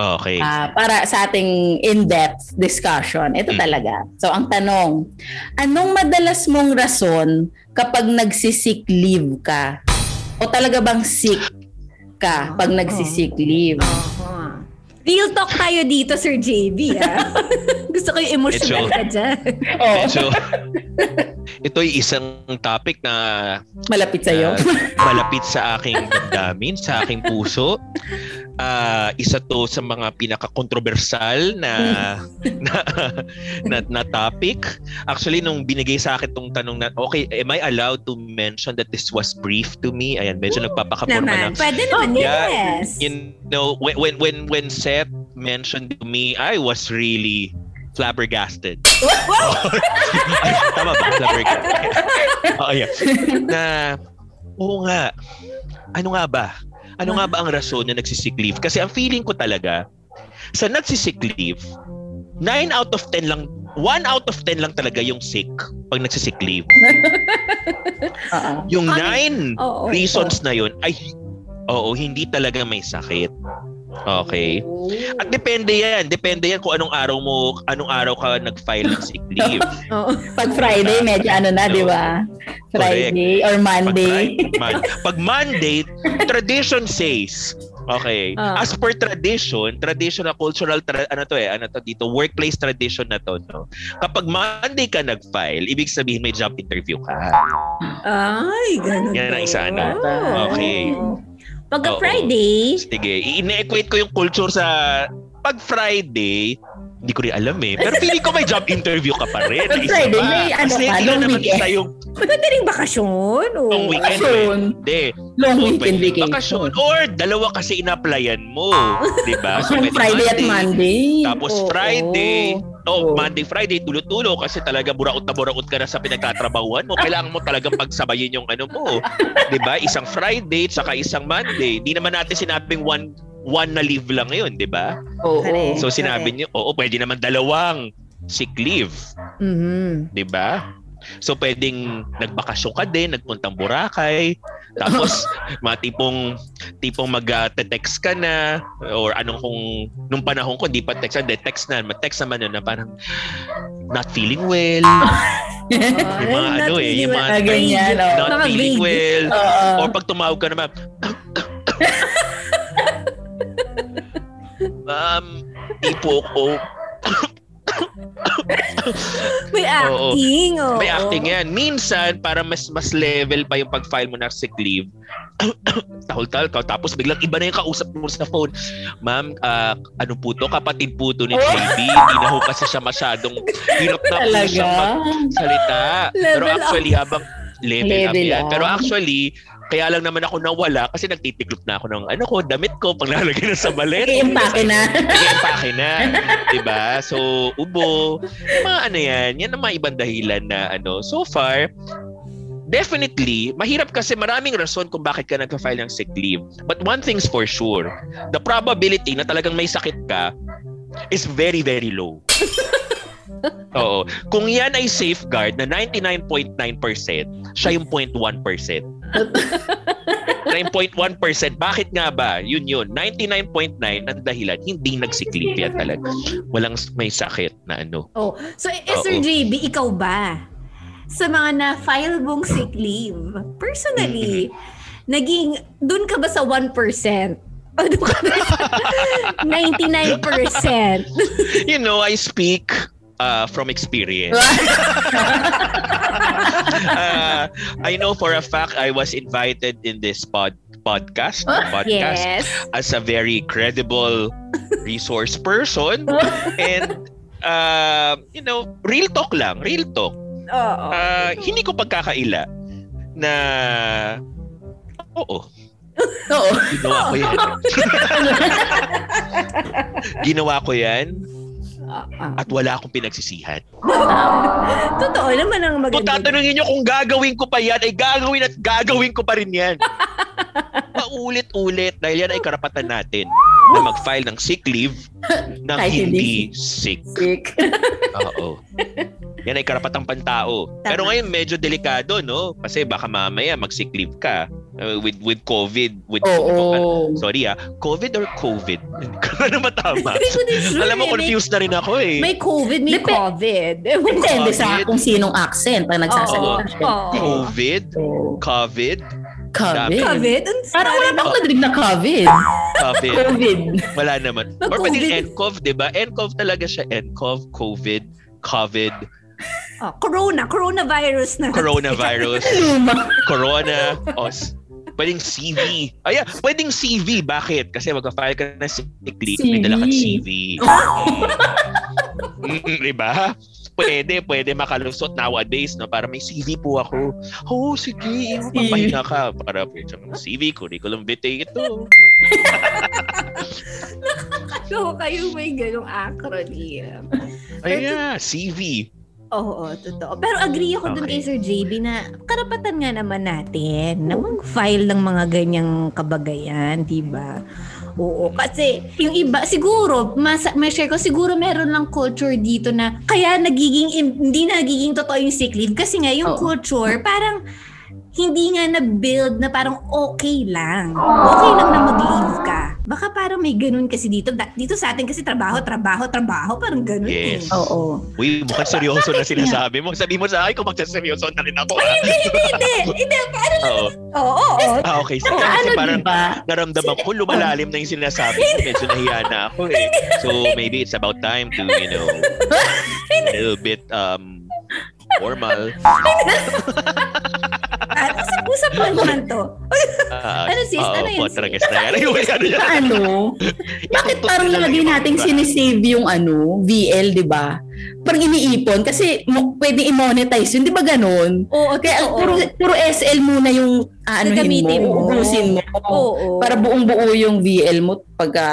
Speaker 3: Okay.
Speaker 2: Ah, para sa ating in-depth discussion. Ito
Speaker 3: Mm.
Speaker 2: talaga. So ang tanong, anong madalas mong rason kapag nagsisick leave ka? O talaga bang sick ka pag nagsisick leave?
Speaker 1: Oo. Real talk tayo dito, Sir JB. Ah. Gusto ko yung emotional
Speaker 3: Medyo-
Speaker 1: ka dyan.
Speaker 2: Oh,
Speaker 3: So, ito'y isang topic na
Speaker 2: malapit sa'yo.
Speaker 3: ah, malapit sa aking damdamin, sa aking puso. Ah, isa to sa mga pinaka-controversial na, na, na na topic. Actually, nung binigay sa akin tong tanong na, okay, am I allowed to mention that this was brief to me? Ayan, medyo nagpapakaporma
Speaker 1: naman.
Speaker 3: na.
Speaker 1: Pwede naman,
Speaker 3: Yeah.
Speaker 1: yes.
Speaker 3: You know, when when when when Seth mentioned to me, I was really flabbergasted. Ay, tama ba? Flabbergasted. Oo, yeah. Na, oo nga. Ano nga ba? Ano nga ba ang rason na nagsisick leave? Kasi ang feeling ko talaga, sa nagsisick leave, 9 out of 10 lang, 1 out of 10 lang talaga yung sick pag nagsisick leave. Yung
Speaker 1: Ano-
Speaker 3: 9
Speaker 1: Oo.
Speaker 3: reasons na yun ay oo, hindi talaga may sakit. Okay? At depende yan. Depende yan kung anong araw mo, anong araw ka nag-file ng sick leave.
Speaker 1: Oo.
Speaker 2: Pag Friday, medyo ano na, di ba? Friday or
Speaker 3: Pag,
Speaker 2: Monday.
Speaker 3: Mon- pag Monday, tradition says, okay,
Speaker 1: Ah.
Speaker 3: as per tradition, traditional cultural, tra- ano to eh, ano to dito, workplace tradition na to, no? Kapag Monday ka nag-file, ibig sabihin may job interview ka.
Speaker 1: Ay, ganun.
Speaker 3: Yan ang isa, ano?
Speaker 1: Oh.
Speaker 3: Okay.
Speaker 1: Pagka
Speaker 3: Oo.
Speaker 1: Friday,
Speaker 3: Sige, i-equate ko yung culture sa pag Friday, hindi ko rin alam eh. Pero feeling ko may job interview ka pa rin.
Speaker 2: Pag Friday, may ano
Speaker 3: Kasi
Speaker 2: ka,
Speaker 3: hindi
Speaker 2: long weekend.
Speaker 3: isa yung
Speaker 1: pwede rin bakasyon. Oh.
Speaker 3: long weekend.
Speaker 2: Bakasyon.
Speaker 3: Hindi.
Speaker 2: Long
Speaker 3: So,
Speaker 2: weekend vacation.
Speaker 3: Bakasyon. Or dalawa kasi ina-applyan mo. di ba? So,
Speaker 2: Friday at Monday.
Speaker 3: Tapos
Speaker 2: Oo.
Speaker 3: Friday,
Speaker 2: Oo.
Speaker 3: No, Monday, Friday, tulo-tulo kasi talaga buraot na buraot ka na sa pinagtatrabahuan mo. Kailangan mo talagang pagsabayin yung ano mo. 'Di ba? Isang Friday tsaka isang Monday. Di naman natin sinabing one one na leave lang ngayon, 'di ba?
Speaker 2: Oo.
Speaker 3: So sinabi niyo, oo, pwede naman dalawang sick leave,
Speaker 1: Mhm.
Speaker 3: 'di ba? So pwedeng nagbakasyon ka din, nagpuntang Boracay, tapos mga tipong tipong mag-text ka na or anong kung nung panahon ko di pa text, hindi text na, text naman na, na parang not feeling well. yung mga ano eh, yung mga
Speaker 2: Ah, ganyan, oh.
Speaker 3: not
Speaker 1: Mga
Speaker 3: feeling well.
Speaker 2: Oo.
Speaker 3: Or pag tumawag ka naman, Ma'am, ipo ko.
Speaker 1: May acting. Oo.
Speaker 3: May acting yan. Minsan, para mas mas level pa yung pag-file mo ng sick leave, tahol-tahol ka, tapos biglang iba na yung kausap mo sa phone. Ma'am, ah, ano po to? Kapatid po to ni
Speaker 2: Oh.
Speaker 3: JB. Hindi na ho kasi siya masyadong hirap na po siyang magsalita. Pero actually, habang level, up
Speaker 2: Level
Speaker 3: yan.
Speaker 2: up.
Speaker 3: Pero actually, kaya lang naman ako nawala kasi nagtitiklop na ako ng ano ko, damit ko, paglalagay na sa balet.
Speaker 2: I-impake na.
Speaker 3: Nag-empake na. diba? So, ubo. Yung mga ano yan, yan ang mga ibang dahilan na ano. So far, definitely, mahirap kasi maraming rason kung bakit ka nag-file ng sick leave. But one thing's for sure, the probability na talagang may sakit ka is very, very low. Oo. Kung yan ay safeguard na 99.9%, siya yung 0.1%. 9.1%. Bakit nga ba? Yun yun. 99.9 ang dahilan. Hindi nagsiklip yan talaga. Walang may sakit na ano.
Speaker 1: Oh. So, eh, Sir
Speaker 3: Oo.
Speaker 1: JB, ikaw ba? Sa mga na-file mong sick leave, personally, naging, dun ka ba sa 1%? O dun ka ba sa 99%?
Speaker 3: You know, I speak uh, from experience. uh, I know for a fact I was invited in this pod podcast podcast
Speaker 1: yes.
Speaker 3: as a very credible resource person and uh, you know real talk lang real talk
Speaker 1: Oo.
Speaker 3: uh, hindi ko pagkakaila na oo
Speaker 2: Oo.
Speaker 3: ginawa ko yan ginawa ko yan
Speaker 1: Ah, ah.
Speaker 3: at wala akong pinagsisihan
Speaker 1: Totoo naman ang
Speaker 3: Kung
Speaker 1: maganda.
Speaker 3: tatanungin nyo kung gagawin ko pa yan, ay gagawin at gagawin ko pa rin yan. Paulit-ulit dahil yan ay karapatan natin na mag-file ng sick leave ng hindi
Speaker 2: hindi
Speaker 3: sick.
Speaker 2: Sick.
Speaker 3: Oo. Yan ay karapatang pantao. Pero ngayon medyo delikado, no? Kasi baka mamaya mag-sick leave ka uh, with with COVID, with
Speaker 2: Oo.
Speaker 3: Sorry ah, COVID or COVID? Ko na naman tama.
Speaker 1: Hindi ko din sure
Speaker 3: Alam mo,
Speaker 1: eh. May-
Speaker 3: confused na rin ako eh.
Speaker 1: May COVID, may
Speaker 2: Dep-
Speaker 1: COVID.
Speaker 2: Depende sa kung sinong accent ang nagsasalita.
Speaker 1: Oo. Oo.
Speaker 3: COVID,
Speaker 2: Oo.
Speaker 3: COVID,
Speaker 2: COVID.
Speaker 1: COVID? Ang
Speaker 2: Parang wala pa ako nadinig na COVID.
Speaker 3: COVID.
Speaker 2: COVID.
Speaker 3: Wala naman. Or pwede. NCOV, di ba? NCOV talaga siya. NCOV, COVID, COVID,
Speaker 1: Oh, corona, coronavirus na.
Speaker 3: coronavirus,
Speaker 2: Luma.
Speaker 3: corona, os. Pwedeng CV. Ayan, pwedeng CV. Bakit? Kasi mag-file ka na sick leave, may dala kang CV. Mm, di ba? Pwede, pwede makalusot nowadays, no? Para may CV po ako. Oh, sige, mapapahinga ka. Para pwede ng CV, curriculum vitae ito.
Speaker 1: So, kayo may ganong acronym.
Speaker 3: Ayan, CV.
Speaker 1: Oo, totoo. Pero agree ako dun kay
Speaker 3: Okay.
Speaker 1: Sir JB na karapatan nga naman natin na mag-file ng mga ganyang kabagayan, di ba? Oo, kasi yung iba, siguro, mas, may share ko, siguro meron lang culture dito na kaya nagiging, hindi nagiging totoo yung sick leave kasi nga yung
Speaker 2: Oo.
Speaker 1: culture parang hindi nga na-build na parang okay lang. Okay lang na mag-leave ka. Baka parang may ganun kasi dito. Dito sa atin kasi trabaho, trabaho, trabaho. Parang ganun
Speaker 3: Yes.
Speaker 1: eh.
Speaker 2: Oo.
Speaker 3: Uy, mukhang seryoso na sinasabi mo. Sabi mo sa akin kung magsaseryoso na rin ako. ah.
Speaker 1: Hindi, hindi. Hindi, ano lang.
Speaker 3: Oo.
Speaker 1: Oo, oo.
Speaker 3: Ah, okay. Sige. Kasi
Speaker 2: ano,
Speaker 3: parang
Speaker 2: diba?
Speaker 3: naramdaman ko, lumalalim na yung sinasabi ko. Medyo nahiya na ako eh. So, maybe it's about time to, you know, a little bit um formal.
Speaker 1: At usap, lang naman to.
Speaker 3: Ah,
Speaker 1: Ano, sis?
Speaker 3: oo,
Speaker 1: Ano yun,
Speaker 3: po,
Speaker 1: sis?
Speaker 3: tragas na yan. Ano
Speaker 2: ano? Bakit parang lagi nating sinisave yung ano, VL, di ba? Parang iniipon kasi mo, pwede i-monetize yun, di ba ganun?
Speaker 1: Oo,
Speaker 2: Kaya
Speaker 1: totoo.
Speaker 2: puro, puro SL muna yung
Speaker 1: Gagamitin
Speaker 2: mo,
Speaker 1: mo.
Speaker 2: mo.
Speaker 1: Oo.
Speaker 2: Para buong buo yung VL mo pagka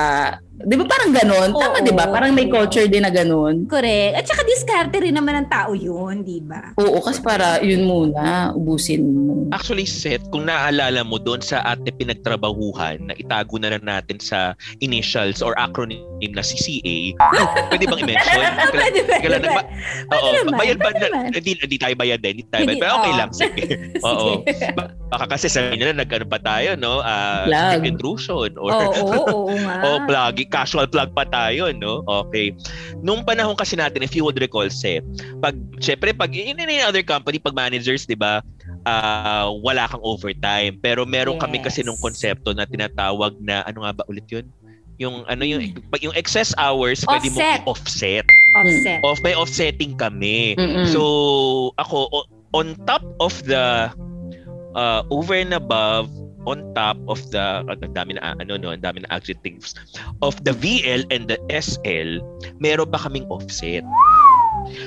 Speaker 2: Di ba parang ganun? Tama,
Speaker 1: Oo.
Speaker 2: di ba? Parang may culture din na ganun.
Speaker 1: Correct. At saka diskarte rin naman ng tao yun, di ba?
Speaker 2: Oo, kasi para yun muna, ubusin mo.
Speaker 3: Actually, Seth, kung naaalala mo doon sa ate pinagtrabahuhan na itago na lang natin sa initials or acronym na CCA, pwede bang i-mention?
Speaker 1: Pwede, pwede, pwede
Speaker 3: Oo,
Speaker 1: naman,
Speaker 3: bayad ba? Hindi, hindi tayo bayad din. Hindi tayo bayad. Pero okay
Speaker 1: oo.
Speaker 3: lang. Sige. Oo. Ba- Baka kasi sabi nila, nag-ano pa tayo, no? Uh, intrusion. Or,
Speaker 1: Oo, oo, oo nga.
Speaker 3: o plug, casual plug pa tayo, no? Okay. Nung panahon kasi natin, if you would recall, Seth, pag, syempre, pag in any other company, pag managers, di ba, ah, wala kang overtime. Pero meron kami kasi
Speaker 1: Yes.
Speaker 3: nung konsepto na tinatawag na, ano nga ba ulit yun? Yung ano yung pag yung excess hours pwede mo
Speaker 1: Offset.
Speaker 3: i-offset.
Speaker 1: Offset.
Speaker 3: Off may offsetting kami.
Speaker 2: Mm-mm.
Speaker 3: So ako on top of the uh, over and above on top of the ang dami na ano no, ang dami na adjectives of the VL and the SL, meron pa kaming offset.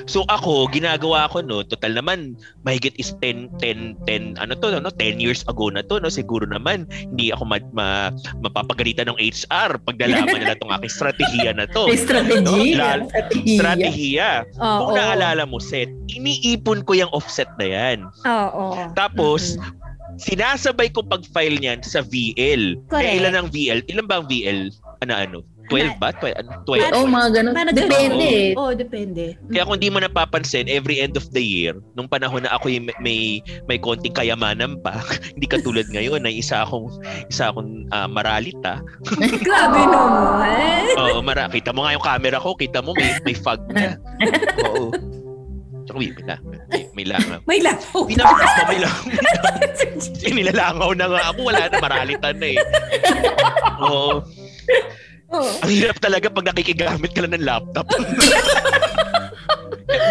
Speaker 3: So ako, ginagawa ko no, total naman mahigit is 10 10 10 ano to no, 10 years ago na to no, siguro naman hindi ako ma, ma, mapapagalitan ng HR pag nalaman nila tong aking strategiya na to.
Speaker 2: May strategy.
Speaker 3: No, lal-
Speaker 2: strategy.
Speaker 3: Strategiya.
Speaker 1: Oo.
Speaker 3: Kung naalala mo, Seth, iniipon ko yung offset na yan.
Speaker 1: Oo.
Speaker 3: Tapos,
Speaker 1: Mhm.
Speaker 3: Sinasabay ko pag-file niyan sa VL.
Speaker 1: Correct.
Speaker 3: Eh, ilan ang VL? Ilan ba ang VL? Ano, ano? 12 ba? 12? Ano, 12?
Speaker 2: Oh, mga ganun.
Speaker 1: Parang
Speaker 2: Depende.
Speaker 1: Oo, depende.
Speaker 3: Kaya kung di mo napapansin, every end of the year, nung panahon na ako yung may, may, may konting kayamanan pa, hindi katulad ngayon na isa akong isa akong ah, maralita.
Speaker 1: Grabe naman.
Speaker 3: Oo, mara. Kita mo nga yung camera ko, kita mo may may fog na. Oo. Tsaka may, may, may, may langaw.
Speaker 1: May lapo.
Speaker 3: Pinapit pa may langaw. Nilalangaw na nga ako. Wala na, maralitan na eh. Oo.
Speaker 1: Oo.
Speaker 3: Ang hirap talaga pag nakikigamit ka lang ng laptop.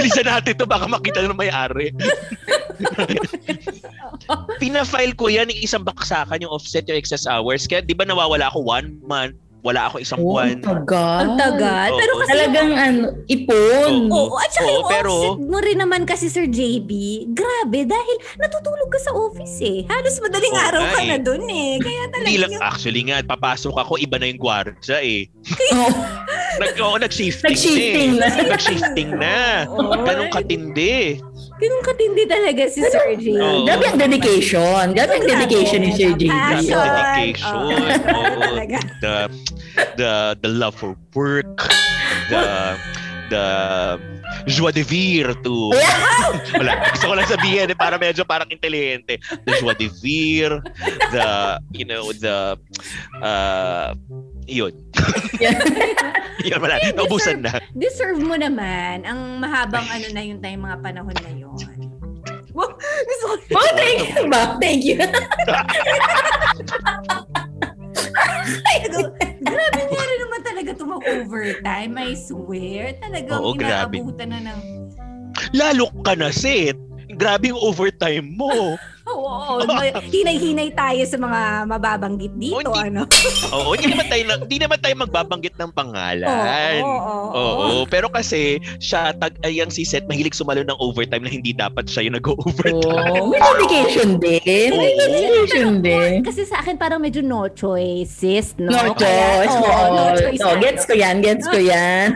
Speaker 3: Bilisan natin to baka makita ng may-ari. Pina-file ko yan ng isang baksakan yung offset yung excess hours. Kaya di ba nawawala ako one month, wala ako isang
Speaker 2: Oh,
Speaker 3: buwan.
Speaker 2: ang tagal.
Speaker 1: Ang tagal.
Speaker 3: Oo.
Speaker 1: Pero kasi
Speaker 2: Talagang ano, ipon.
Speaker 1: Oo, at saka
Speaker 3: Oo,
Speaker 1: yung
Speaker 3: pero-
Speaker 1: offset mo rin naman kasi Sir JB, grabe dahil natutulog ka sa office eh. Halos madaling
Speaker 3: Oo
Speaker 1: araw
Speaker 3: nga
Speaker 1: ka
Speaker 3: eh.
Speaker 1: na dun eh. Kaya talaga
Speaker 3: Hindi lang,
Speaker 1: yung...
Speaker 3: actually nga, papasok ako, iba na yung gwardiya eh.
Speaker 2: Oh,
Speaker 3: Nag, oo, nag-shifting,
Speaker 2: Nag-shifting
Speaker 3: na.
Speaker 2: na.
Speaker 3: eh. Nag-shifting na.
Speaker 1: Oo.
Speaker 3: Ganun katindi.
Speaker 1: Ganun katindi talaga si Sir.
Speaker 3: Oo.
Speaker 2: Grabe ang dedication. Grabe ang dedication ni Sir JB.
Speaker 1: Passion.
Speaker 2: Oh.
Speaker 3: Dedication.
Speaker 1: Talaga.
Speaker 3: the the the love for work, the the joie de vivre to wala gusto ko lang sabihin eh, para medyo parang intelihente the joie de vivre the you know the uh yun yun wala naubusan na
Speaker 1: Deserve mo naman ang mahabang ano na yun tayong mga panahon na yun. Wow, gusto ko
Speaker 2: Oh, thank you ba? Thank you.
Speaker 1: Grabe nga rin naman talaga ito mag-overtime. I swear. Talagang
Speaker 3: Oo, grabe.
Speaker 1: inaabutan na ng...
Speaker 3: lalo ka na Seth grabe yung overtime mo
Speaker 1: Oo, may- hinay-hinay tayo sa mga mababanggit dito.
Speaker 3: Oh, hindi-
Speaker 1: ano?
Speaker 3: oo hindi naman tayo hindi naman tayo magbabanggit ng pangalan
Speaker 1: Oo, oo,
Speaker 3: Oo, pero kasi siya tag ay ang si Seth mahilig sumalo ng overtime na hindi dapat siya yung nag-overtime.
Speaker 2: Oh, may dedication din. May
Speaker 3: Oo.
Speaker 2: dedication din.
Speaker 1: Kasi sa akin parang medyo no choice, sis. No,
Speaker 2: No choice.
Speaker 1: oo,
Speaker 2: Oo,
Speaker 1: no choice.
Speaker 2: Oh, gets ko yan, gets ko yan.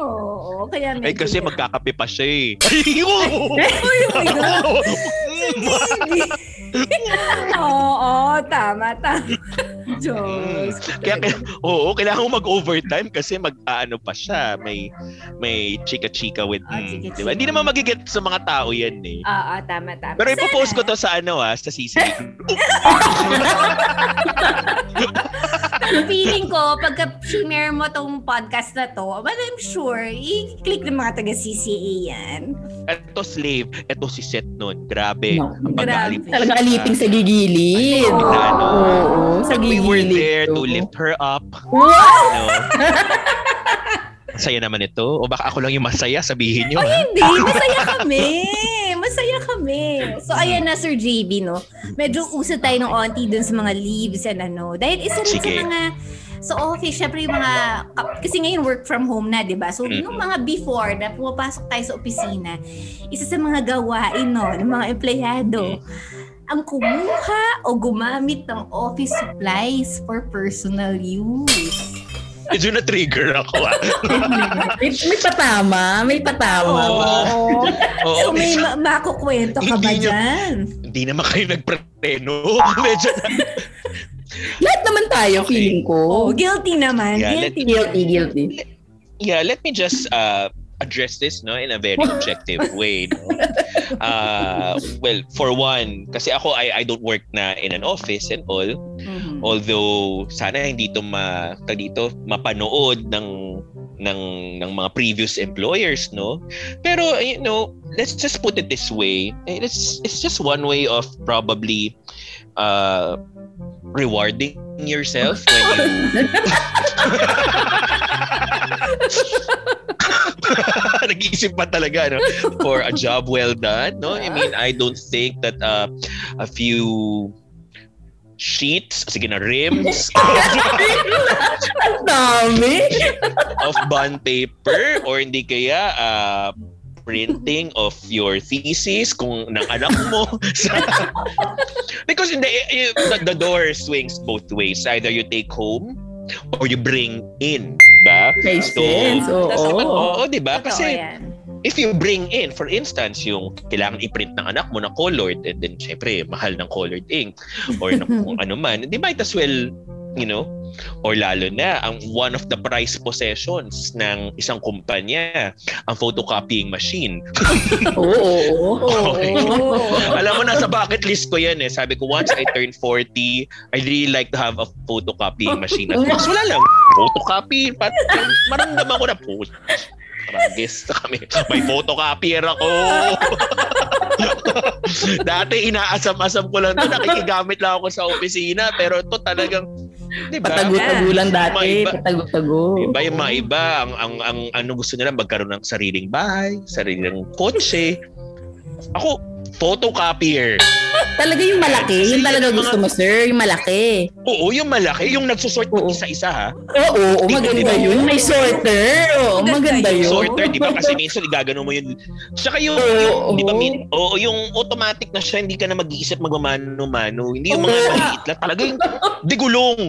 Speaker 1: Oo, kaya
Speaker 3: Ay
Speaker 1: medyo...
Speaker 3: kasi magkakape pa siya eh. Ay, oo!
Speaker 1: Ay, oh my God. Oo, tama, tama. Diyos.
Speaker 3: Mm. Kaya, kaya oo, kailangan mo mag-overtime kasi mag-ano pa siya, may may chika-chika with,
Speaker 1: Ah,
Speaker 3: mm,
Speaker 1: chika-chika.
Speaker 3: di ba? Hindi naman magigit sa mga tao yan eh.
Speaker 1: Oo, tama, tama.
Speaker 3: Pero ipopost ko to sa ano ah, sa CC.
Speaker 1: feeling ko, pagka share mo tong podcast na to, but I'm sure, i-click ng mga taga-CCA yan.
Speaker 3: Ito slave, ito si Seth nun. Grabe.
Speaker 2: No.
Speaker 3: Ang pag-aalip.
Speaker 1: Grabe.
Speaker 2: Talagang alipin sa gigilid.
Speaker 1: Oo.
Speaker 3: Na ano,
Speaker 2: Oo, sa
Speaker 3: we
Speaker 2: gigilid.
Speaker 3: were there to lift her up.
Speaker 2: Wow!
Speaker 3: Ano? Masaya naman ito. O baka ako lang yung masaya, sabihin nyo ha.
Speaker 1: Hindi, masaya kami. Masaya kami. So, ayan na, Sir JB, no? Medyo uso tayo ng onti dun sa mga leaves and ano. Dahil isa rin sa
Speaker 3: Sige.
Speaker 1: mga sa office, syempre yung mga, kasi ngayon work from home na, di ba? So, nung mga before na pumapasok tayo sa opisina, isa sa mga gawain, no, ng mga empleyado, ang kumuha o gumamit ng office supplies for personal use.
Speaker 3: Medyo na-trigger ako ah.
Speaker 2: may, may patama, may patama.
Speaker 1: Oo.
Speaker 3: Oo,
Speaker 1: so may ma- makukwento ka ba dyan?
Speaker 3: Hindi naman kayo nagpreno. Medyo na,
Speaker 2: Lahat naman tayo,
Speaker 3: Okay.
Speaker 2: feeling ko.
Speaker 1: Oh, guilty naman.
Speaker 3: Yeah,
Speaker 1: guilty.
Speaker 2: Guilty, guilty.
Speaker 3: yeah, let me just uh, address this no in a very objective way. No? Uh, well, for one, kasi ako I I don't work na in an office and all.
Speaker 1: Mhm.
Speaker 3: Although sana hindi to ma dito mapanood ng ng ng mga previous employers, no? Pero you know, let's just put it this way. It's it's just one way of probably uh rewarding yourself when you Nag-iisip pa talaga no for a job well done no I mean I don't think that uh, a few sheets sige na rims
Speaker 2: Ang dami.
Speaker 3: of bond paper or hindi kaya uh, printing of your thesis kung ng anak mo because in the, the the door swings both ways either you take home or you bring in ba
Speaker 2: Makes
Speaker 3: So,
Speaker 2: sense. Oo.
Speaker 1: tas naman,
Speaker 3: Oo, di ba?
Speaker 1: Totoo
Speaker 3: Kasi
Speaker 1: yan.
Speaker 3: If you bring in, for instance, yung kailangan i-print ng anak mo na colored and then syempre, mahal ng colored ink or ng kung ano man, di might as well, you know, or lalo na, ang one of the prized possessions ng isang kumpanya, ang photocopying machine.
Speaker 2: Oo. oo.
Speaker 3: Okay.
Speaker 1: Oo.
Speaker 3: Alam mo, nasa bucket list ko yan eh. Sabi ko, once I turn 40, I really like to have a photocopying machine. At mas wala lang, photocopy. Pat, maramdaman ko na po. Karagis na kami. May photocopier ako. Dati inaasam-asam ko lang to. Nakikigamit lang ako sa opisina. Pero ito talagang, di ba?
Speaker 2: Patago-tago lang dati.
Speaker 3: Maiba.
Speaker 2: Patago-tago.
Speaker 3: Iba yung mga iba, ang, ang, ang ano gusto nila magkaroon ng sariling bahay, sariling kotse. Ako, photocopier.
Speaker 2: Talaga yung malaki.
Speaker 3: Kasi
Speaker 2: Yung talaga
Speaker 3: yung mga-
Speaker 2: gusto mo, sir. Yung malaki.
Speaker 3: Oo, yung malaki, yung nagsusort ng
Speaker 2: Oo.
Speaker 3: isa-isa ha.
Speaker 2: Oo, oo, maganda yun. May sorter. Oo,
Speaker 1: Maganda
Speaker 2: maganda
Speaker 1: yun.
Speaker 3: Sorter, di ba? Kasi minsan igagano mo yun. Tsaka yung,
Speaker 2: Oo,
Speaker 3: yung di ba,
Speaker 2: oo.
Speaker 3: min, oo, yung automatic na siya, hindi ka na mag-iisip magmamano-mano. Hindi yung mga
Speaker 2: Oo.
Speaker 3: maliit lang. Talaga yung digulong.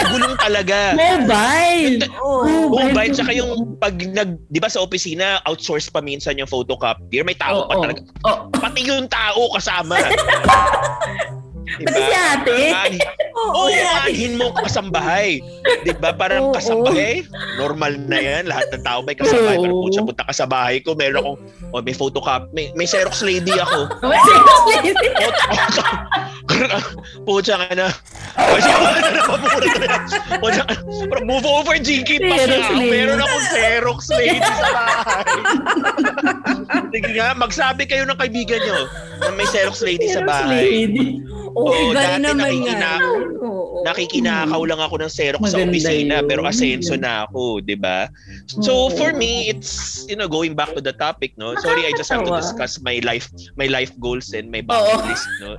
Speaker 3: Digulong talaga.
Speaker 2: Mobile.
Speaker 1: Oo.
Speaker 3: Oo, ba? Tsaka yung pag nag, di ba sa opisina, outsource pa minsan yung photocopier. May tao pa
Speaker 2: Oo.
Speaker 3: talaga.
Speaker 2: Oh,
Speaker 3: Pati yung tao kasama. Diba?
Speaker 2: Pati si ate.
Speaker 3: Oo,
Speaker 1: yan.
Speaker 3: ahin mo kasambahay. Di ba? Parang
Speaker 1: Oo.
Speaker 3: kasambahay, normal na yan. Lahat ng tao may kasambahay.
Speaker 2: Oo.
Speaker 3: Pero putya, punta ka sa bahay ko, meron akong, oh, may photocopy, may, may Xerox lady ako. Putya ka na. Putya ka na, napapura ka na. Putya ka na. Pero move over, Jinky.
Speaker 2: Xerox lady.
Speaker 3: Meron akong Xerox lady sa bahay. Sige nga, magsabi kayo ng kaibigan nyo na may Xerox lady sa bahay.
Speaker 1: Oo,
Speaker 3: Oo,
Speaker 1: iba
Speaker 3: dati
Speaker 1: naman
Speaker 3: nakikina-
Speaker 1: Oo.
Speaker 3: nakikinakaw lang ako ng Xerox sa
Speaker 2: Maganda
Speaker 3: opisina
Speaker 2: yun.
Speaker 3: pero asenso na ako, 'di ba? So for me it's you know going back to the topic no. Sorry I just have to discuss my life my life goals and my bucket
Speaker 2: Oo.
Speaker 3: list no.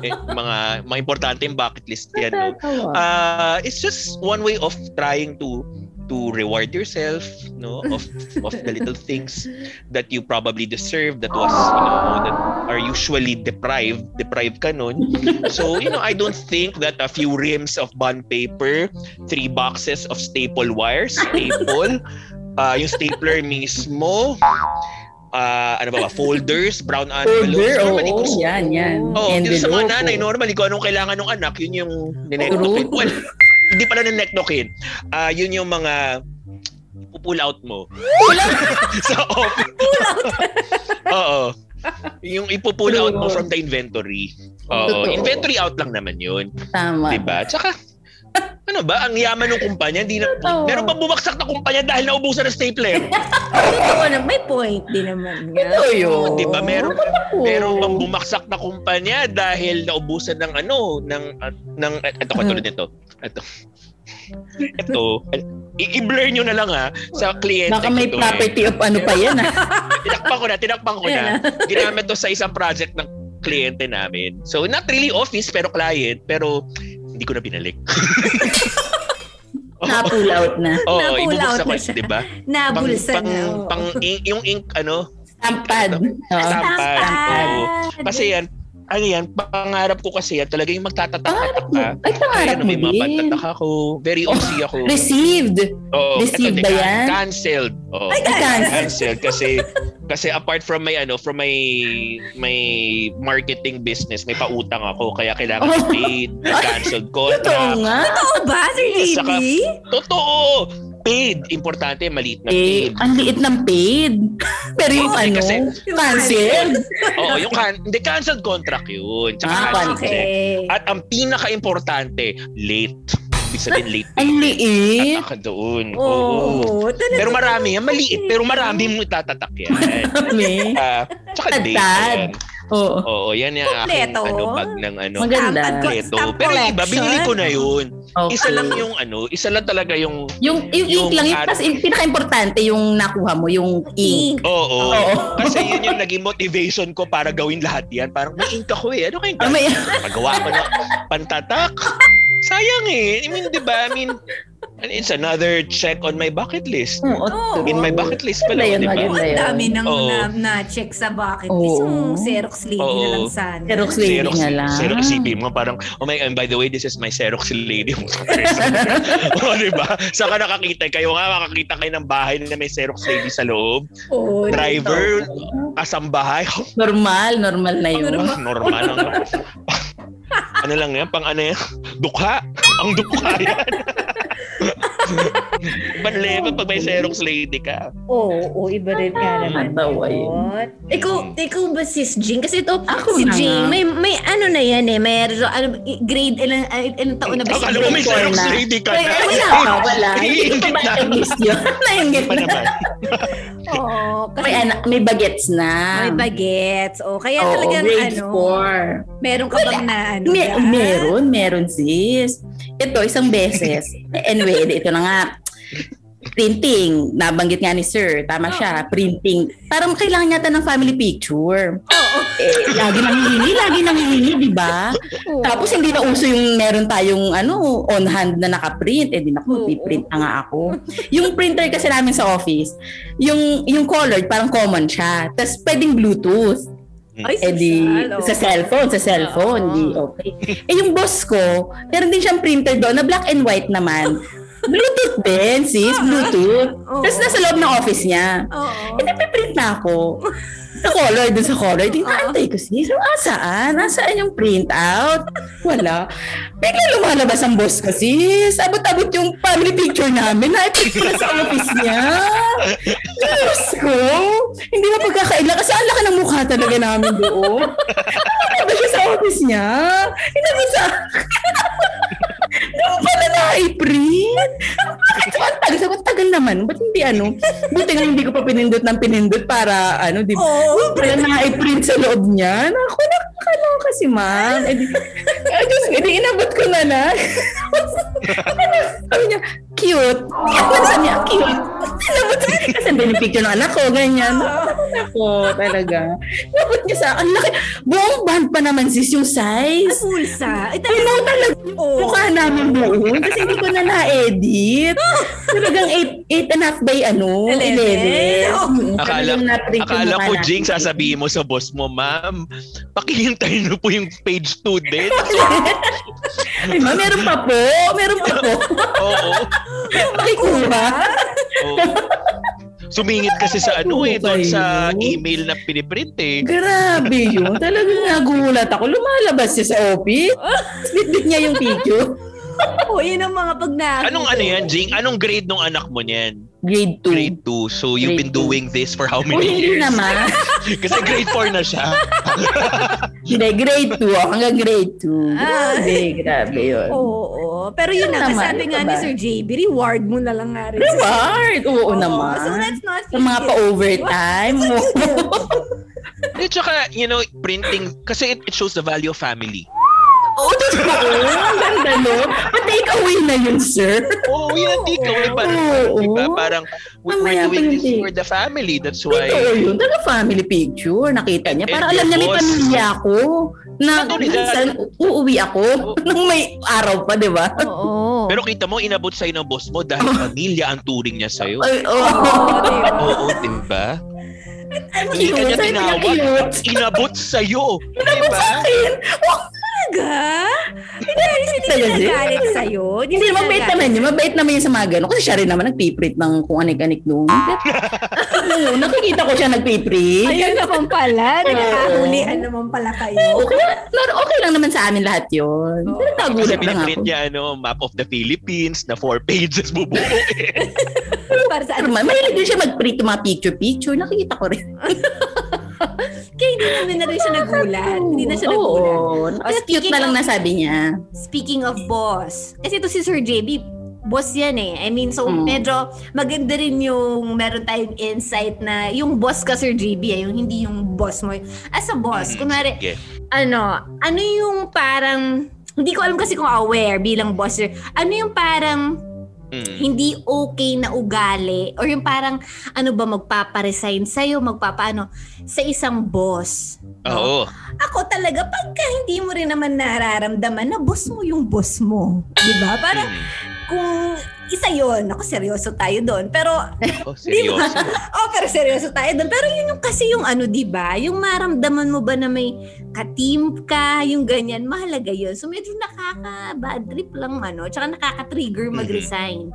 Speaker 3: eh, mga mga importante yung bucket list yan no. Uh, it's just one way of trying to to reward yourself no of of the little things that you probably deserve that was you know that are usually deprived deprived ka nun so you know I don't think that a few reams of bond paper three boxes of staple wires staple uh, yung stapler mismo uh, ano ba ba folders brown envelopes
Speaker 2: Folder,
Speaker 3: normally
Speaker 2: oo.
Speaker 3: kung
Speaker 2: Yan, yan.
Speaker 3: Oh, dito sa mga nanay,
Speaker 2: oo.
Speaker 3: normally kung anong kailangan ng anak, yun yung nineknokin. Well, hindi pala nineknokin. Ah, yun yung mga pull out mo. sa office. Oo. Yung ipupull out mo from the inventory. Oo.
Speaker 2: Totoo.
Speaker 3: Inventory out lang naman yun.
Speaker 2: Tama.
Speaker 3: Diba? Tsaka, ano ba, ang yaman ng kumpanya, hindi na,
Speaker 2: Totoo.
Speaker 3: meron pa bumaksak na kumpanya dahil naubusan ng stapler.
Speaker 1: Oo, na- may point din naman.
Speaker 2: Ito yun.
Speaker 3: Di ba? Meron-
Speaker 2: Oo.
Speaker 3: Meron pang bumaksak na kumpanya dahil naubusan ng ano, ng, uh, ng, ito katulad nito. Ito. Ito. I-blur nyo na lang ha sa kliyente
Speaker 2: Baka may
Speaker 3: ko to, eh.
Speaker 2: property of ano pa yan ah.
Speaker 3: Tinakpan ko na, tinakpan ko na. Ginamit to sa isang project ng kliyente namin. So, not really office, pero client. Pero, hindi ko na binalik.
Speaker 2: Na-pull out na.
Speaker 3: Oo,
Speaker 1: Na-pull out
Speaker 3: ibubuksan
Speaker 1: na
Speaker 3: ko,
Speaker 1: siya.
Speaker 3: di ba?
Speaker 1: Nabulsa
Speaker 3: pang,
Speaker 1: na. oo.
Speaker 3: pang ink, yung ink, ano.
Speaker 2: Oo.
Speaker 3: Stampad.
Speaker 1: Stampad.
Speaker 3: Oo. Kasi yan, ano yan, pangarap ko kasi yan, talaga yung
Speaker 2: Pangarap mo.
Speaker 3: ka.
Speaker 2: Ay, pangarap
Speaker 3: Ayun,
Speaker 2: mo
Speaker 3: may
Speaker 2: din.
Speaker 3: pagtatak ako. Very
Speaker 2: Oh,
Speaker 3: OC ako.
Speaker 2: Received.
Speaker 3: Oo,
Speaker 2: received
Speaker 3: eto,
Speaker 2: ba
Speaker 3: teka,
Speaker 2: yan?
Speaker 3: Cancelled. Oo.
Speaker 2: Ay, cancelled.
Speaker 3: cancelled kasi kasi apart from my ano from my my marketing business may pautang ako kaya kailangan
Speaker 2: Oh.
Speaker 3: paid cancelled
Speaker 2: Totoo
Speaker 3: contract
Speaker 2: nga.
Speaker 1: Oo ba, Sir
Speaker 3: Yes, saka- totoo paid importante maliit na
Speaker 2: Eh,
Speaker 3: paid
Speaker 2: ang liit ng paid. Pero yung
Speaker 3: Oo,
Speaker 2: ano,
Speaker 3: kasi-
Speaker 2: cancelled.
Speaker 3: oo yung can hindi canceled contract yun tsaka
Speaker 2: Ah,
Speaker 3: check.
Speaker 1: Okay.
Speaker 3: at ang pinaka-importante late ibig sabihin late
Speaker 2: Ang liit.
Speaker 3: Tatak doon oo
Speaker 1: Oo. talaga.
Speaker 3: pero marami yan maliit pero marami mo itatatak yan
Speaker 2: Kami.
Speaker 3: Ah, tsaka date
Speaker 2: Tad-tad.
Speaker 3: yan
Speaker 2: Oo.
Speaker 3: Oo, yan yung aking
Speaker 1: Kompleto.
Speaker 3: ano, bag ng ano.
Speaker 2: Maganda.
Speaker 3: Kompleto. Pero yung iba, binili ko na yun.
Speaker 2: Okay.
Speaker 3: Isa lang yung ano, isa lang talaga yung...
Speaker 2: Yung, yung,
Speaker 3: Yung
Speaker 2: ink lang, yung, tas, yung pinaka-importante yung nakuha mo, yung ink.
Speaker 1: Ink.
Speaker 3: Oo.
Speaker 2: Oo.
Speaker 3: Kasi yun yung naging motivation ko para gawin lahat yan. Parang may ink ako eh. Ano kayong
Speaker 2: may,
Speaker 3: Pagawa ko na pantatak. Sayang eh. I mean, di ba? I mean, and it's another check on my bucket list.
Speaker 2: Oo,
Speaker 1: Oo.
Speaker 3: In my bucket list pala,
Speaker 2: yun,
Speaker 3: di ba?
Speaker 1: ang dami nang na, na-check sa bucket list.
Speaker 2: Oo.
Speaker 1: Yung Xerox lady
Speaker 3: Oo.
Speaker 1: na lang sana.
Speaker 2: Xerox lady
Speaker 3: Xerox,
Speaker 2: nga lang.
Speaker 3: Xerox isipin mo parang, oh my, and by the way, this is my Xerox lady. o, di ba? Saan ka nakakita? Kayo nga makakita kayo ng bahay na may Xerox lady sa loob.
Speaker 1: Oo.
Speaker 3: Driver, kasambahay.
Speaker 2: Normal, normal na yun.
Speaker 3: Normal lang. ano lang yan? Pang ano yan? Dukha. Ang dukha yan. Ibang level pag may Xerox lady ka.
Speaker 1: Oo, oo, iba rin nga naman.
Speaker 2: Natawa yun.
Speaker 1: Ikaw, ikaw ba sis Jing? Kasi ito,
Speaker 2: Ako
Speaker 1: si
Speaker 2: na
Speaker 1: Jing,
Speaker 2: nga.
Speaker 1: may, may ano na yan eh. May ano, grade, ilang, ilang taon na ba siya?
Speaker 3: Akala ko may
Speaker 2: Grade
Speaker 3: Xerox
Speaker 2: na.
Speaker 3: lady ka na.
Speaker 2: wala pa, wala. Hindi pa
Speaker 3: na.
Speaker 2: ma-list yun. Nainggit na.
Speaker 1: Oo,
Speaker 2: May, anak, may bagets na.
Speaker 1: may bagets. O, kaya
Speaker 2: Oo,
Speaker 1: talagang
Speaker 2: grade
Speaker 1: ano,
Speaker 2: 4.
Speaker 1: meron ka bang na ano?
Speaker 2: Meron, meron sis. Ito, isang beses. anyway, ito na nga. Printing. Nabanggit nga ni sir. Tama siya. Printing. Parang kailangan yata ng family picture.
Speaker 1: Oo.
Speaker 2: Eh, lagi nang hihingi, lagi nang hihingi, di ba? Tapos hindi na uso yung meron tayong ano, on hand na naka-print. Eh di naku,
Speaker 1: Oo.
Speaker 2: piprint na nga ako. yung printer kasi namin sa office, yung yung colored parang common siya. Tapos pwedeng Bluetooth.
Speaker 1: Ay,
Speaker 2: Eh di,
Speaker 1: social,
Speaker 2: sa
Speaker 1: oo.
Speaker 2: cellphone, sa cellphone,
Speaker 1: Oo.
Speaker 2: di okay. Eh yung boss ko, meron din siyang printer doon na black and white naman. Bluetooth din, sis, Bluetooth.
Speaker 1: Oo.
Speaker 2: Tapos nasa loob ng office niya.
Speaker 1: Oo.
Speaker 2: Eh, napiprint na ako. Sa color, dun sa color. Di naantay ko, sis. Ah, saan? Nasaan yung printout? Wala. Bigla lumalabas ang boss ko, sis. Abot-abot yung family picture namin. Na-print ko na sa office niya. Diyos ko. Hindi na pagkakaila kasi ang laki ng mukha talaga namin doon. Ano ba siya sa office niya? Hindi sa Doon pala. Bakit so, ang tagal? Sabi ko, "Ang tagal naman. Ba't hindi ano? Buti nga hindi ko pa pinindot ng pinindot para ano, di ba?
Speaker 1: Oo.
Speaker 2: Pala na-print sa loob niya. Ako, nakakaloka si ma'am. Eh, di, eh, Diyos ko, di inabot ko na na. Sabi niya, cute. Ano sabi niya, cute. Inabot Kasi hindi yung picture ng anak ko, ganyan. Ako, talaga. Inabot niya sa, ang laki. Buong band pa naman sis yung size.
Speaker 1: Pulsa. Ay,
Speaker 2: Ay, talaga.
Speaker 1: Oo.
Speaker 2: Mukha namin buo. Kasi hindi ko na na-edit. Talagang 8 and a half by ano,
Speaker 1: Eleven?
Speaker 2: 11.
Speaker 1: Oh.
Speaker 2: Mm,
Speaker 3: Akala, akala ko. Jing, sasabihin mo sa boss mo, ma'am, pakihintay niyo po yung page 2 din.
Speaker 2: Ay, ma, meron pa po. Meron pa po.
Speaker 3: Oo.
Speaker 2: Makikuha.
Speaker 3: oo. Sumingit kasi sa ano eh, doon sa email na piniprint eh.
Speaker 2: Grabe yun. Talagang nagulat ako. Lumalabas siya sa office. Bitbit niya yung picture.
Speaker 1: Oo, yun ang mga pag na
Speaker 3: Anong ano yan, Jing? Anong grade nung anak mo niyan?
Speaker 2: Grade 2.
Speaker 3: Grade 2. So you've
Speaker 2: Grade
Speaker 3: been
Speaker 2: two.
Speaker 3: doing this for how many
Speaker 2: hindi
Speaker 3: years?
Speaker 2: naman.
Speaker 3: Kasi grade 4 na siya.
Speaker 2: Hindi, grade 2. Oh, hanggang grade 2.
Speaker 1: Ah.
Speaker 2: Grabe, grabe yun.
Speaker 1: Oo, oo. Pero yun
Speaker 2: Ano
Speaker 1: na,
Speaker 2: naman,
Speaker 1: sabi
Speaker 2: ano
Speaker 1: nga
Speaker 2: ba?
Speaker 1: ni Sir JB, reward mo na lang nga rin.
Speaker 2: Reward! Oo
Speaker 1: Oo,
Speaker 2: naman.
Speaker 1: So let's not
Speaker 2: Sa mga pa-overtime mo.
Speaker 3: At saka, you know, printing, kasi it, it shows the value of family.
Speaker 2: Oo, totoo. Ang ganda, no? Pa-take away na yun, sir.
Speaker 3: Oo, oh, yun ang takeaway. Parang,
Speaker 2: Oo.
Speaker 3: di ba? Parang, we-
Speaker 2: Mamaya
Speaker 3: we're doing this
Speaker 2: take.
Speaker 3: for the family. That's why.
Speaker 2: Totoo yun. Talaga family picture. Nakita niya. Para alam niya may pamilya ako. Na minsan uuwi ako nung may araw pa, di ba?
Speaker 1: Oo.
Speaker 3: Pero kita mo, inabot sa'yo ng boss mo dahil pamilya ang turing niya sa'yo.
Speaker 2: Ay, oh.
Speaker 1: Oo, diba?
Speaker 3: Oo, di ba? Hindi ka niya tinawag. Inabot sa'yo.
Speaker 2: Inabot
Speaker 3: Diba?
Speaker 2: Oh,
Speaker 1: Talaga? Hindi, hindi siya
Speaker 2: Talaga?
Speaker 1: nagalit sa'yo.
Speaker 2: Hindi,
Speaker 1: siya
Speaker 2: mabait naman yun. Mabait naman yun sa mga ganun. Kasi siya rin naman nagpiprint ng kung anik-anik doon. Oo, nakikita ko siya nagpiprint.
Speaker 1: Ayun naman pala. Nagkakahulian naman pala kayo.
Speaker 2: Okay, okay lang naman sa amin lahat yun.
Speaker 3: Kasi
Speaker 2: nagulat lang ako.
Speaker 3: niya ano, map of the Philippines na four pages bubuo eh.
Speaker 1: Para sa ano.
Speaker 2: ma- mahilig din siya mag-print mga picture-picture. Nakikita ko rin.
Speaker 1: Kaya hindi naman na rin siya nagulat. Hindi na siya nagulat.
Speaker 2: Oo. Kaya cute
Speaker 1: speaking
Speaker 2: na lang
Speaker 1: of-
Speaker 2: nasabi niya.
Speaker 1: Speaking of boss, kasi ito si Sir JB, boss yan eh. I mean, so
Speaker 2: Mm.
Speaker 1: medyo maganda rin yung meron tayong insight na yung boss ka Sir JB, eh, yung hindi yung boss mo. As a boss,
Speaker 3: Mhm,
Speaker 1: kunwari,
Speaker 3: sige.
Speaker 1: ano, ano yung parang, hindi ko alam kasi kung aware bilang boss, sir. ano yung parang
Speaker 3: Mm.
Speaker 1: hindi okay na ugali or yung parang ano ba magpaparesign sa'yo, magpapaano sa isang boss. no?
Speaker 3: Oo.
Speaker 1: Ako talaga, pagka hindi mo rin naman nararamdaman na boss mo yung boss mo. Di ba? Parang
Speaker 3: Mm.
Speaker 1: kung isa yon ako seryoso tayo doon. Pero,
Speaker 3: Oh,
Speaker 1: di ba?
Speaker 3: seryoso.
Speaker 1: oh, pero seryoso tayo doon. Pero yun yung kasi yung ano, di ba? Yung maramdaman mo ba na may ka-team ka, yung ganyan, mahalaga yun. So medyo nakaka-bad trip lang ano, tsaka nakaka-trigger mag-resign.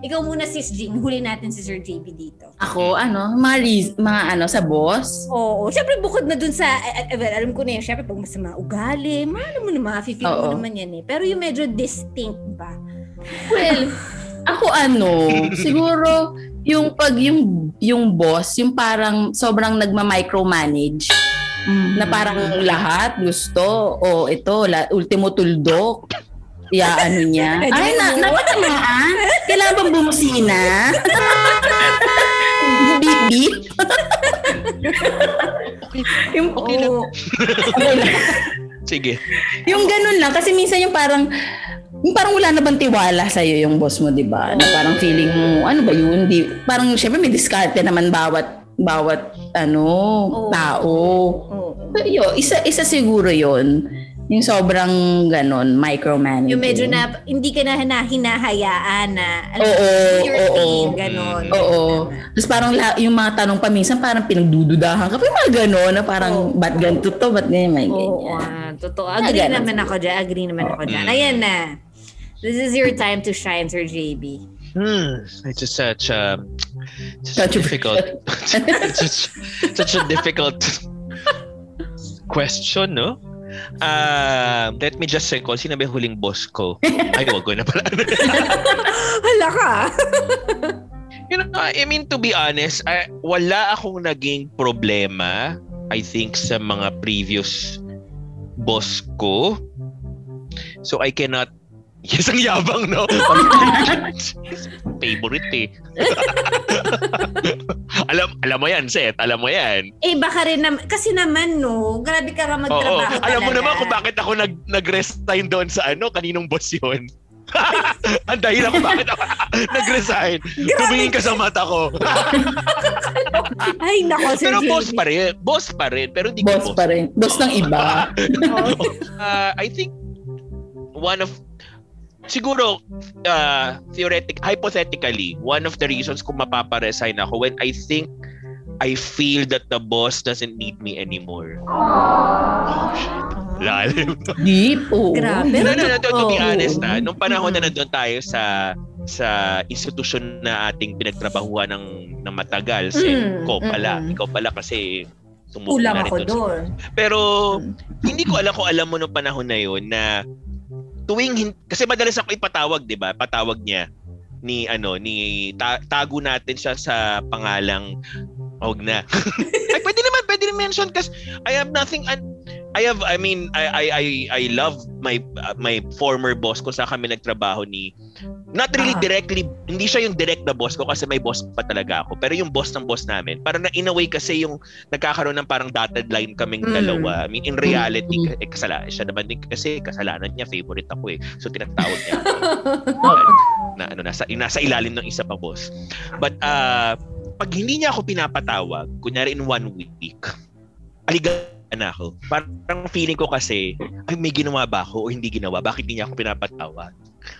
Speaker 1: Ikaw muna sis Jean, huli natin si Sir JB dito.
Speaker 2: Ako, ano, mga, reas- mga ano, sa boss.
Speaker 1: Oo. Siyempre, bukod na dun sa, eh, eh, well, alam ko na yun, siyempre, pag masama ugali, maano mo naman, feel mo naman yan eh. Pero yung medyo distinct ba?
Speaker 2: Well, ako ano, siguro yung pag yung yung boss, yung parang sobrang nagma-micromanage na parang lahat gusto o ito la, ultimo tuldok. Ya ano niya. Ay na napatamaan. Kailangan bang bumusina? beep beep. yung
Speaker 3: Okay lang.
Speaker 1: Oo.
Speaker 2: okay lang.
Speaker 3: Sige.
Speaker 2: Yung ganun lang kasi minsan yung parang yung parang wala na bang tiwala sa iyo yung boss mo, 'di ba? Na parang feeling mo ano ba yun? Di parang syempre may diskarte naman bawat bawat ano tao. Pero yun, isa isa siguro 'yon. Yung sobrang ganon, micromanaging.
Speaker 1: Yung medyo na, hindi ka na, na hinahayaan na, alam
Speaker 2: Oo,
Speaker 1: your
Speaker 2: oo.
Speaker 1: thing, ganon.
Speaker 2: Oo. Tapos parang la, yung mga tanong pa minsan parang pinagdududahan ka. Pero mga gano'n na parang
Speaker 1: Oo.
Speaker 2: ba't ganito to? Ba't ganyan? May
Speaker 1: Oo,
Speaker 2: ganyan.
Speaker 1: ah, totoo. Agree naman ako dyan. Agree naman ako dyan. Ayan na. This is your time to shine, Sir JB.
Speaker 3: Hmm. It's just such a, such a
Speaker 2: Such a-
Speaker 3: difficult, such, such a difficult question, no? Um, let me just recall, sino ba yung huling boss ko? Ay, wag ko na pala.
Speaker 1: Hala ka.
Speaker 3: you know, I mean, to be honest, I, wala akong naging problema, I think, sa mga previous boss ko. So, I cannot Yes, ang yabang, no? Favorite eh. alam alam mo yan, Seth. Alam mo yan.
Speaker 1: Eh, baka rin naman, kasi naman, no, grabe ka ka
Speaker 3: Oo.
Speaker 1: magtrabaho
Speaker 3: Alam mo
Speaker 1: talaga.
Speaker 3: naman kung bakit ako nag, nag-resign doon sa ano, kaninong boss yun. ang dahilan kung bakit ako nag-resign. Tumingin ka sa mata ko.
Speaker 1: Ay, nako, Sir
Speaker 3: pero boss pa rin. Boss pa rin. Pero di ko
Speaker 2: boss pa rin. Boss ng iba.
Speaker 1: Oo.
Speaker 3: uh, I think one of siguro uh, theoretic hypothetically one of the reasons kung mapaparesign ako when I think I feel that the boss doesn't need me anymore. Oh, shit. Lalim.
Speaker 2: Deep. Oo.
Speaker 1: Grabe.
Speaker 3: no, no, no, to, to be honest na, nung panahon na
Speaker 1: Mm.
Speaker 3: nandun tayo sa sa institusyon na ating pinagtrabahuan ng, ng matagal, si
Speaker 1: Mm,
Speaker 3: ikaw pala,
Speaker 1: mm.
Speaker 3: ikaw pala kasi tumupo
Speaker 1: Kulang
Speaker 3: na rin
Speaker 1: ako doon.
Speaker 3: Pero hindi ko alam kung alam mo nung panahon na yun na tuwing kasi madalas ako ipatawag, 'di ba? Patawag niya ni ano ni ta- tago natin siya sa pangalang wag na. Ay pwede naman pwede rin mention kasi I have nothing un- I have I mean I I I, I love my uh, my former boss ko sa kami nagtrabaho ni not really
Speaker 1: Ah.
Speaker 3: directly hindi siya yung direct na boss ko kasi may boss pa talaga ako pero yung boss ng boss namin parang na in a way kasi yung nagkakaroon ng parang dotted line kaming
Speaker 1: Mm.
Speaker 3: dalawa I mean in reality
Speaker 2: Mm.
Speaker 3: eh, kasala siya naman din kasi kasalanan niya favorite ako eh so tinatawag niya ako na ano nasa nasa ilalim ng isa pa boss but uh pag hindi niya ako pinapatawag kunyari in one week aligan na ako parang feeling ko kasi ay may ginawa ba ako o hindi ginawa bakit hindi niya ako pinapatawag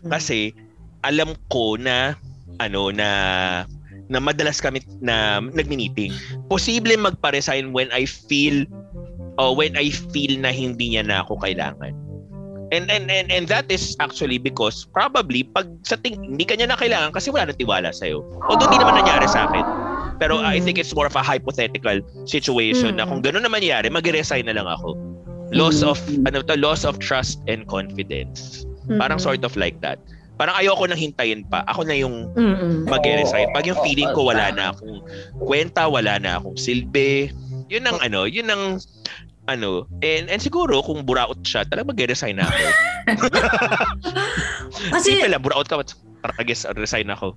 Speaker 3: kasi alam ko na ano na na madalas kami na nagmi-meeting. Posible magpa-resign when I feel o when I feel na hindi niya na ako kailangan. And and and and that is actually because probably pag sa ting hindi kanya na kailangan kasi wala nang tiwala sa iyo. Although hindi naman nangyari sa akin. Pero mm. I think it's more of a hypothetical situation mm. na kung gano'n na mangyari, mag-resign na lang ako. Loss mm. of ano to, loss of trust and confidence. Mm. Parang sort of like that. Parang ayoko nang hintayin pa. Ako na yung mag-resign. Pag yung feeling ko wala na akong kwenta, wala na akong silbi, yun ang ano, yun ang ano, and, and siguro kung buraot siya, talagang mag-resign na ako. Kasi, Simple lang, buraot ka, I guess, resign ako.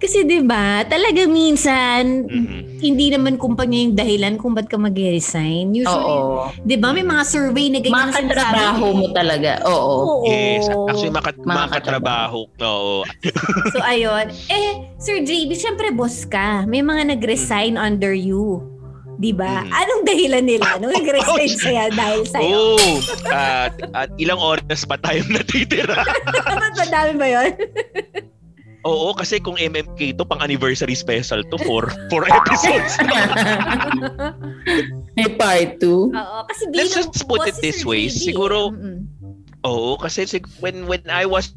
Speaker 1: Kasi 'di ba, talaga minsan mm-hmm. hindi naman kumpanya yung dahilan kung ba't ka mag-resign. Usually. 'di ba, may mga survey na ganyan
Speaker 2: mga katrabaho mo talaga. Oo.
Speaker 3: Oo. Yes, actually mga, mga katrabaho. Oo.
Speaker 1: so ayun. Eh, Sir JB, syempre boss ka. May mga nag-resign mm-hmm. under you. 'Di ba? Mm. Anong dahilan nila nung nag-resign saya dahil sa iyo?
Speaker 3: Oh, at, at ilang oras pa tayo natitira?
Speaker 1: Madami ba 'yon?
Speaker 3: Oo, kasi kung MMK to, pang anniversary special to for four episodes.
Speaker 2: May part 2.
Speaker 1: Oo, kasi bilang
Speaker 3: Let's just put it this way. Siguro, mm-hmm. oo, kasi when when I was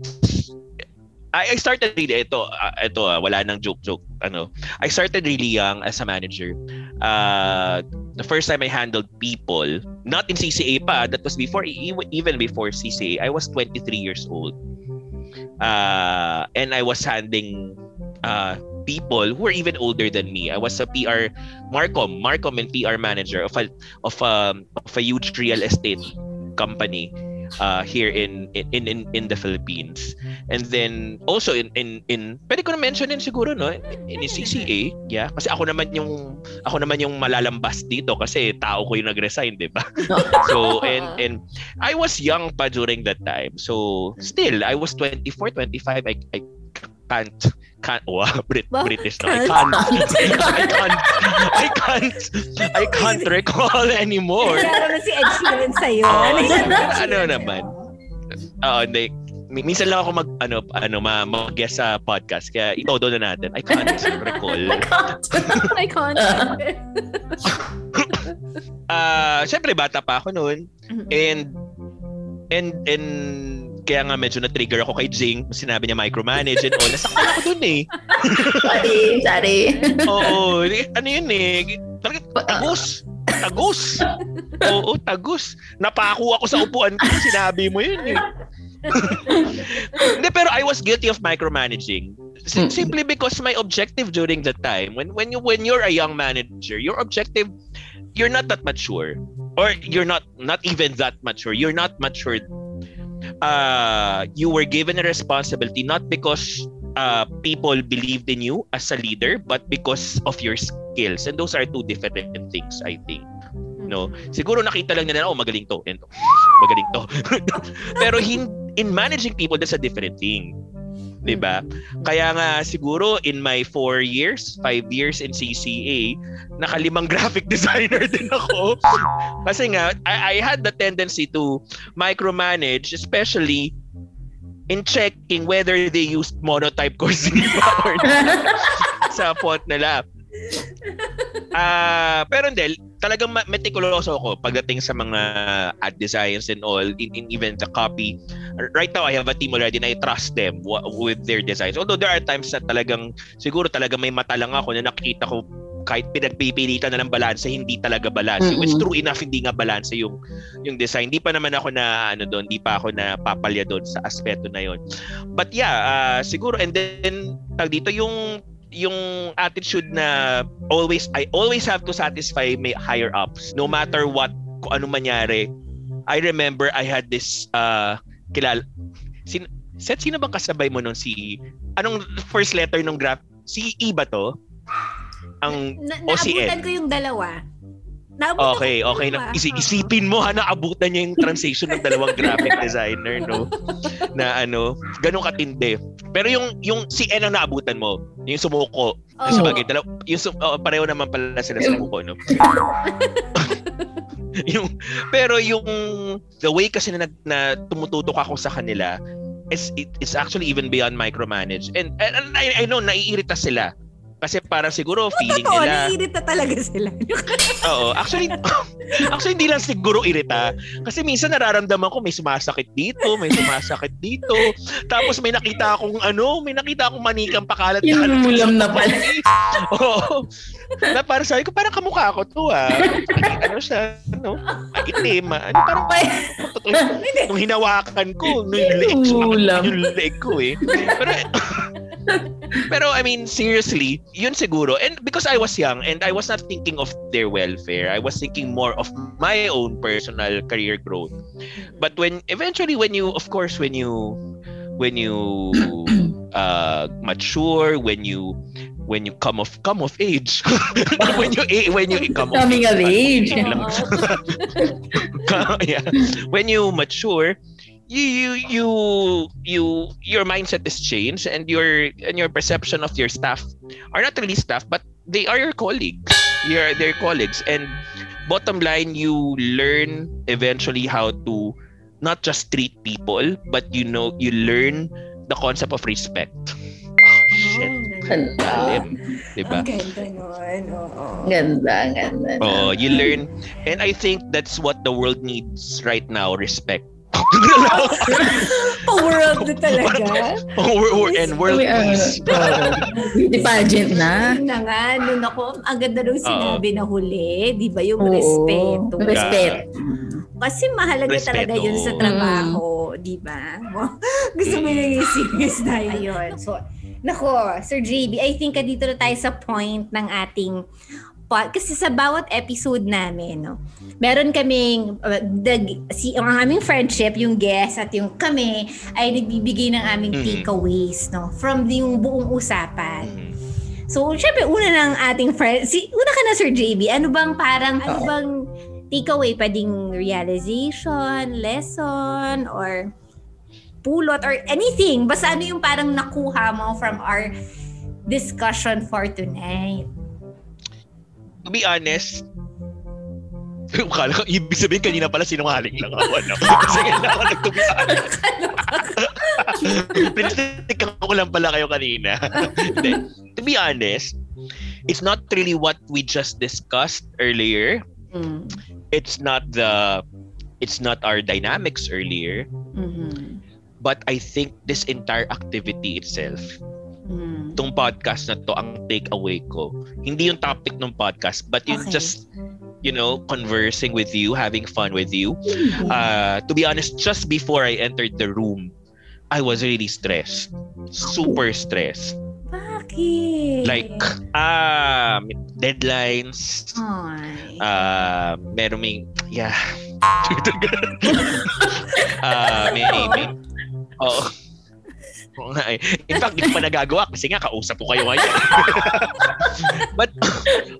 Speaker 3: I, I started really ito uh, ito uh, wala nang joke joke ano. I started really young as a manager. Uh the first time I handled people not in CCA pa that was before even before CCA I was 23 years old. Uh, and I was handling uh, people who were even older than me. I was a PR Marcom, Marcom and PR manager of a of a, of a huge real estate company uh, here in, in in in the Philippines. And then also in in in pwede ko na mention din siguro no in, in CCA, yeah, kasi ako naman yung ako naman yung malalambas dito kasi tao ko yung nag-resign, 'di ba? so and and I was young pa during that time. So still I was 24, 25 I I can't can't wow Brit, well, British no I can't? I can't I can't I can't recall anymore.
Speaker 1: Kaya si Ed Sheeran sa'yo.
Speaker 3: Oh, ano naman? Oo, uh, hindi minsan lang ako mag ano ano ma mag-guest sa podcast kaya itodo na natin. I can't recall.
Speaker 1: I can't. I can't.
Speaker 3: Uh, syempre bata pa ako noon mm-hmm. and and and kaya nga medyo na-trigger ako kay Jing. Sinabi niya micromanage and all. Nasaktan ako dun eh.
Speaker 2: sorry, sorry.
Speaker 3: Oo. Ano yun eh. Talaga, tagus. Tagus. Oo, tagus. Napako ako sa upuan ko. Sinabi mo yun eh. Hindi, pero I was guilty of micromanaging. Simply because my objective during that time, when when you when you're a young manager, your objective, you're not that mature, or you're not not even that mature. You're not matured uh, you were given a responsibility not because uh, people believed in you as a leader, but because of your skills. And those are two different things, I think. No, siguro nakita lang nila, oh, magaling to, and magaling to. Pero in, in managing people, that's a different thing. 'Di ba? Kaya nga siguro in my four years, five years in CCA, nakalimang graphic designer din ako. Kasi nga I, I had the tendency to micromanage especially in checking whether they used monotype Cursiva or sa font nila. Ah, uh, pero hindi talagang meticuloso ako pagdating sa mga ad designs and all in, in even the copy. Right now I have a team already and I trust them with their designs. Although there are times na talagang siguro talaga may mata lang ako na nakikita ko kahit pinagpipilitan na ng balanse, hindi talaga balanse. Mm-hmm. Which true enough, hindi nga balanse yung yung design. Hindi pa naman ako na ano doon, hindi pa ako na papalya doon sa aspeto na yon. But yeah, uh, siguro and then tag dito yung yung attitude na always I always have to satisfy my higher ups no matter what kung ano mangyari. I remember I had this uh kilal sin set sino bang kasabay mo nun si anong first letter ng graph si E ba to? Ang
Speaker 1: na, OCN. ko yung dalawa.
Speaker 3: Naabutan okay, okay. Na, isi- isipin mo ha, naabutan niya yung transition ng dalawang graphic designer, no? Na ano, ganun katindi. Pero yung yung si N ang naabutan mo, yung sumuko. Oh. Sa bagay, dalaw, yung oh, pareho naman pala sila sumuko, no? yung pero yung the way kasi na, na tumututok ako sa kanila is it, it's actually even beyond micromanage and, and, and I, I know naiirita sila Kasi parang siguro feeling
Speaker 1: Totoo,
Speaker 3: nila.
Speaker 1: naiirita talaga sila.
Speaker 3: Oo. Actually, actually hindi lang siguro irita. Kasi minsan nararamdaman ko may sumasakit dito, may sumasakit dito. Tapos may nakita akong ano, may nakita akong manikang pakalat.
Speaker 2: Yung ulam na pala.
Speaker 3: Oo. Na parang sabi ko, parang kamukha ko to ah. ano siya, ano, itim ah. Ano, parang, nung hinawakan ko, nung yung leeg, yung leeg ko eh. Pero, pero I mean, seriously, yun siguro. And because I was young and I was not thinking of their welfare, I was thinking more of my own personal career growth. But when, eventually, when you, of course, when you, when you uh, mature, when you when you come of come of age when you when you come
Speaker 2: Coming of age.
Speaker 3: lang. yeah. When you mature, you you you you your mindset is changed and your and your perception of your staff are not really staff but they are your colleagues. You're their colleagues and bottom line you learn eventually how to not just treat people but you know you learn the concept of respect. Oh, shit.
Speaker 2: Ganda.
Speaker 3: Lalim. Diba?
Speaker 1: Ang ganda nun. Oo.
Speaker 2: Ganda, ganda.
Speaker 3: Oh, you learn. And I think that's what the world needs right now, respect.
Speaker 1: Pa-world na talaga.
Speaker 3: oh, we're, we're, and world peace.
Speaker 2: Beauty pageant na.
Speaker 1: Yun na nga, nun ako, ang ganda nung sinabi na huli, di ba, yung
Speaker 2: Oo.
Speaker 1: respeto.
Speaker 2: Respect.
Speaker 1: Kasi mahalaga
Speaker 3: Respeto.
Speaker 1: talaga yun sa trabaho, di ba? Gusto mo yung serious na yun. Ayun. So, nako, Sir JB, I think ah, dito na tayo sa point ng ating pod. Kasi sa bawat episode namin, no, meron kaming, uh, the, si, ang aming friendship, yung guest at yung kami, ay nagbibigay ng aming
Speaker 3: Mhm.
Speaker 1: takeaways, no, from yung buong usapan.
Speaker 3: Mm.
Speaker 1: So, syempre, una ng ating friend, si, una ka na Sir JB, ano bang parang, ano bang takeaway, pwedeng realization, lesson, or pulot, or anything. Basta ano yung parang nakuha mo from our discussion for tonight.
Speaker 3: To be honest, Kala ko, ibig sabihin kanina pala sinungaling lang ako. Ano? Kasi kailangan ako honest. Pinatikan ko lang pala kayo kanina. Hindi. to be honest, it's not really what we just discussed earlier.
Speaker 1: Mm.
Speaker 3: It's not the it's not our dynamics earlier,
Speaker 1: Mhm.
Speaker 3: but I think this entire activity itself,
Speaker 1: Mm.
Speaker 3: itong podcast na to, ang takeaway ko, hindi yung topic ng podcast, but yung
Speaker 1: Okay.
Speaker 3: just, you know, conversing with you, having fun with you. Uh, to be honest, just before I entered the room, I was really stressed. Super stressed.
Speaker 1: Bakit?
Speaker 3: Like, ah, may deadlines,
Speaker 1: Ay.
Speaker 3: uh, meron may, yeah. Ah, may, may, oh. Oo nga eh. In fact, hindi ko pa nagagawa kasi nga kausap ko kayo ngayon. But,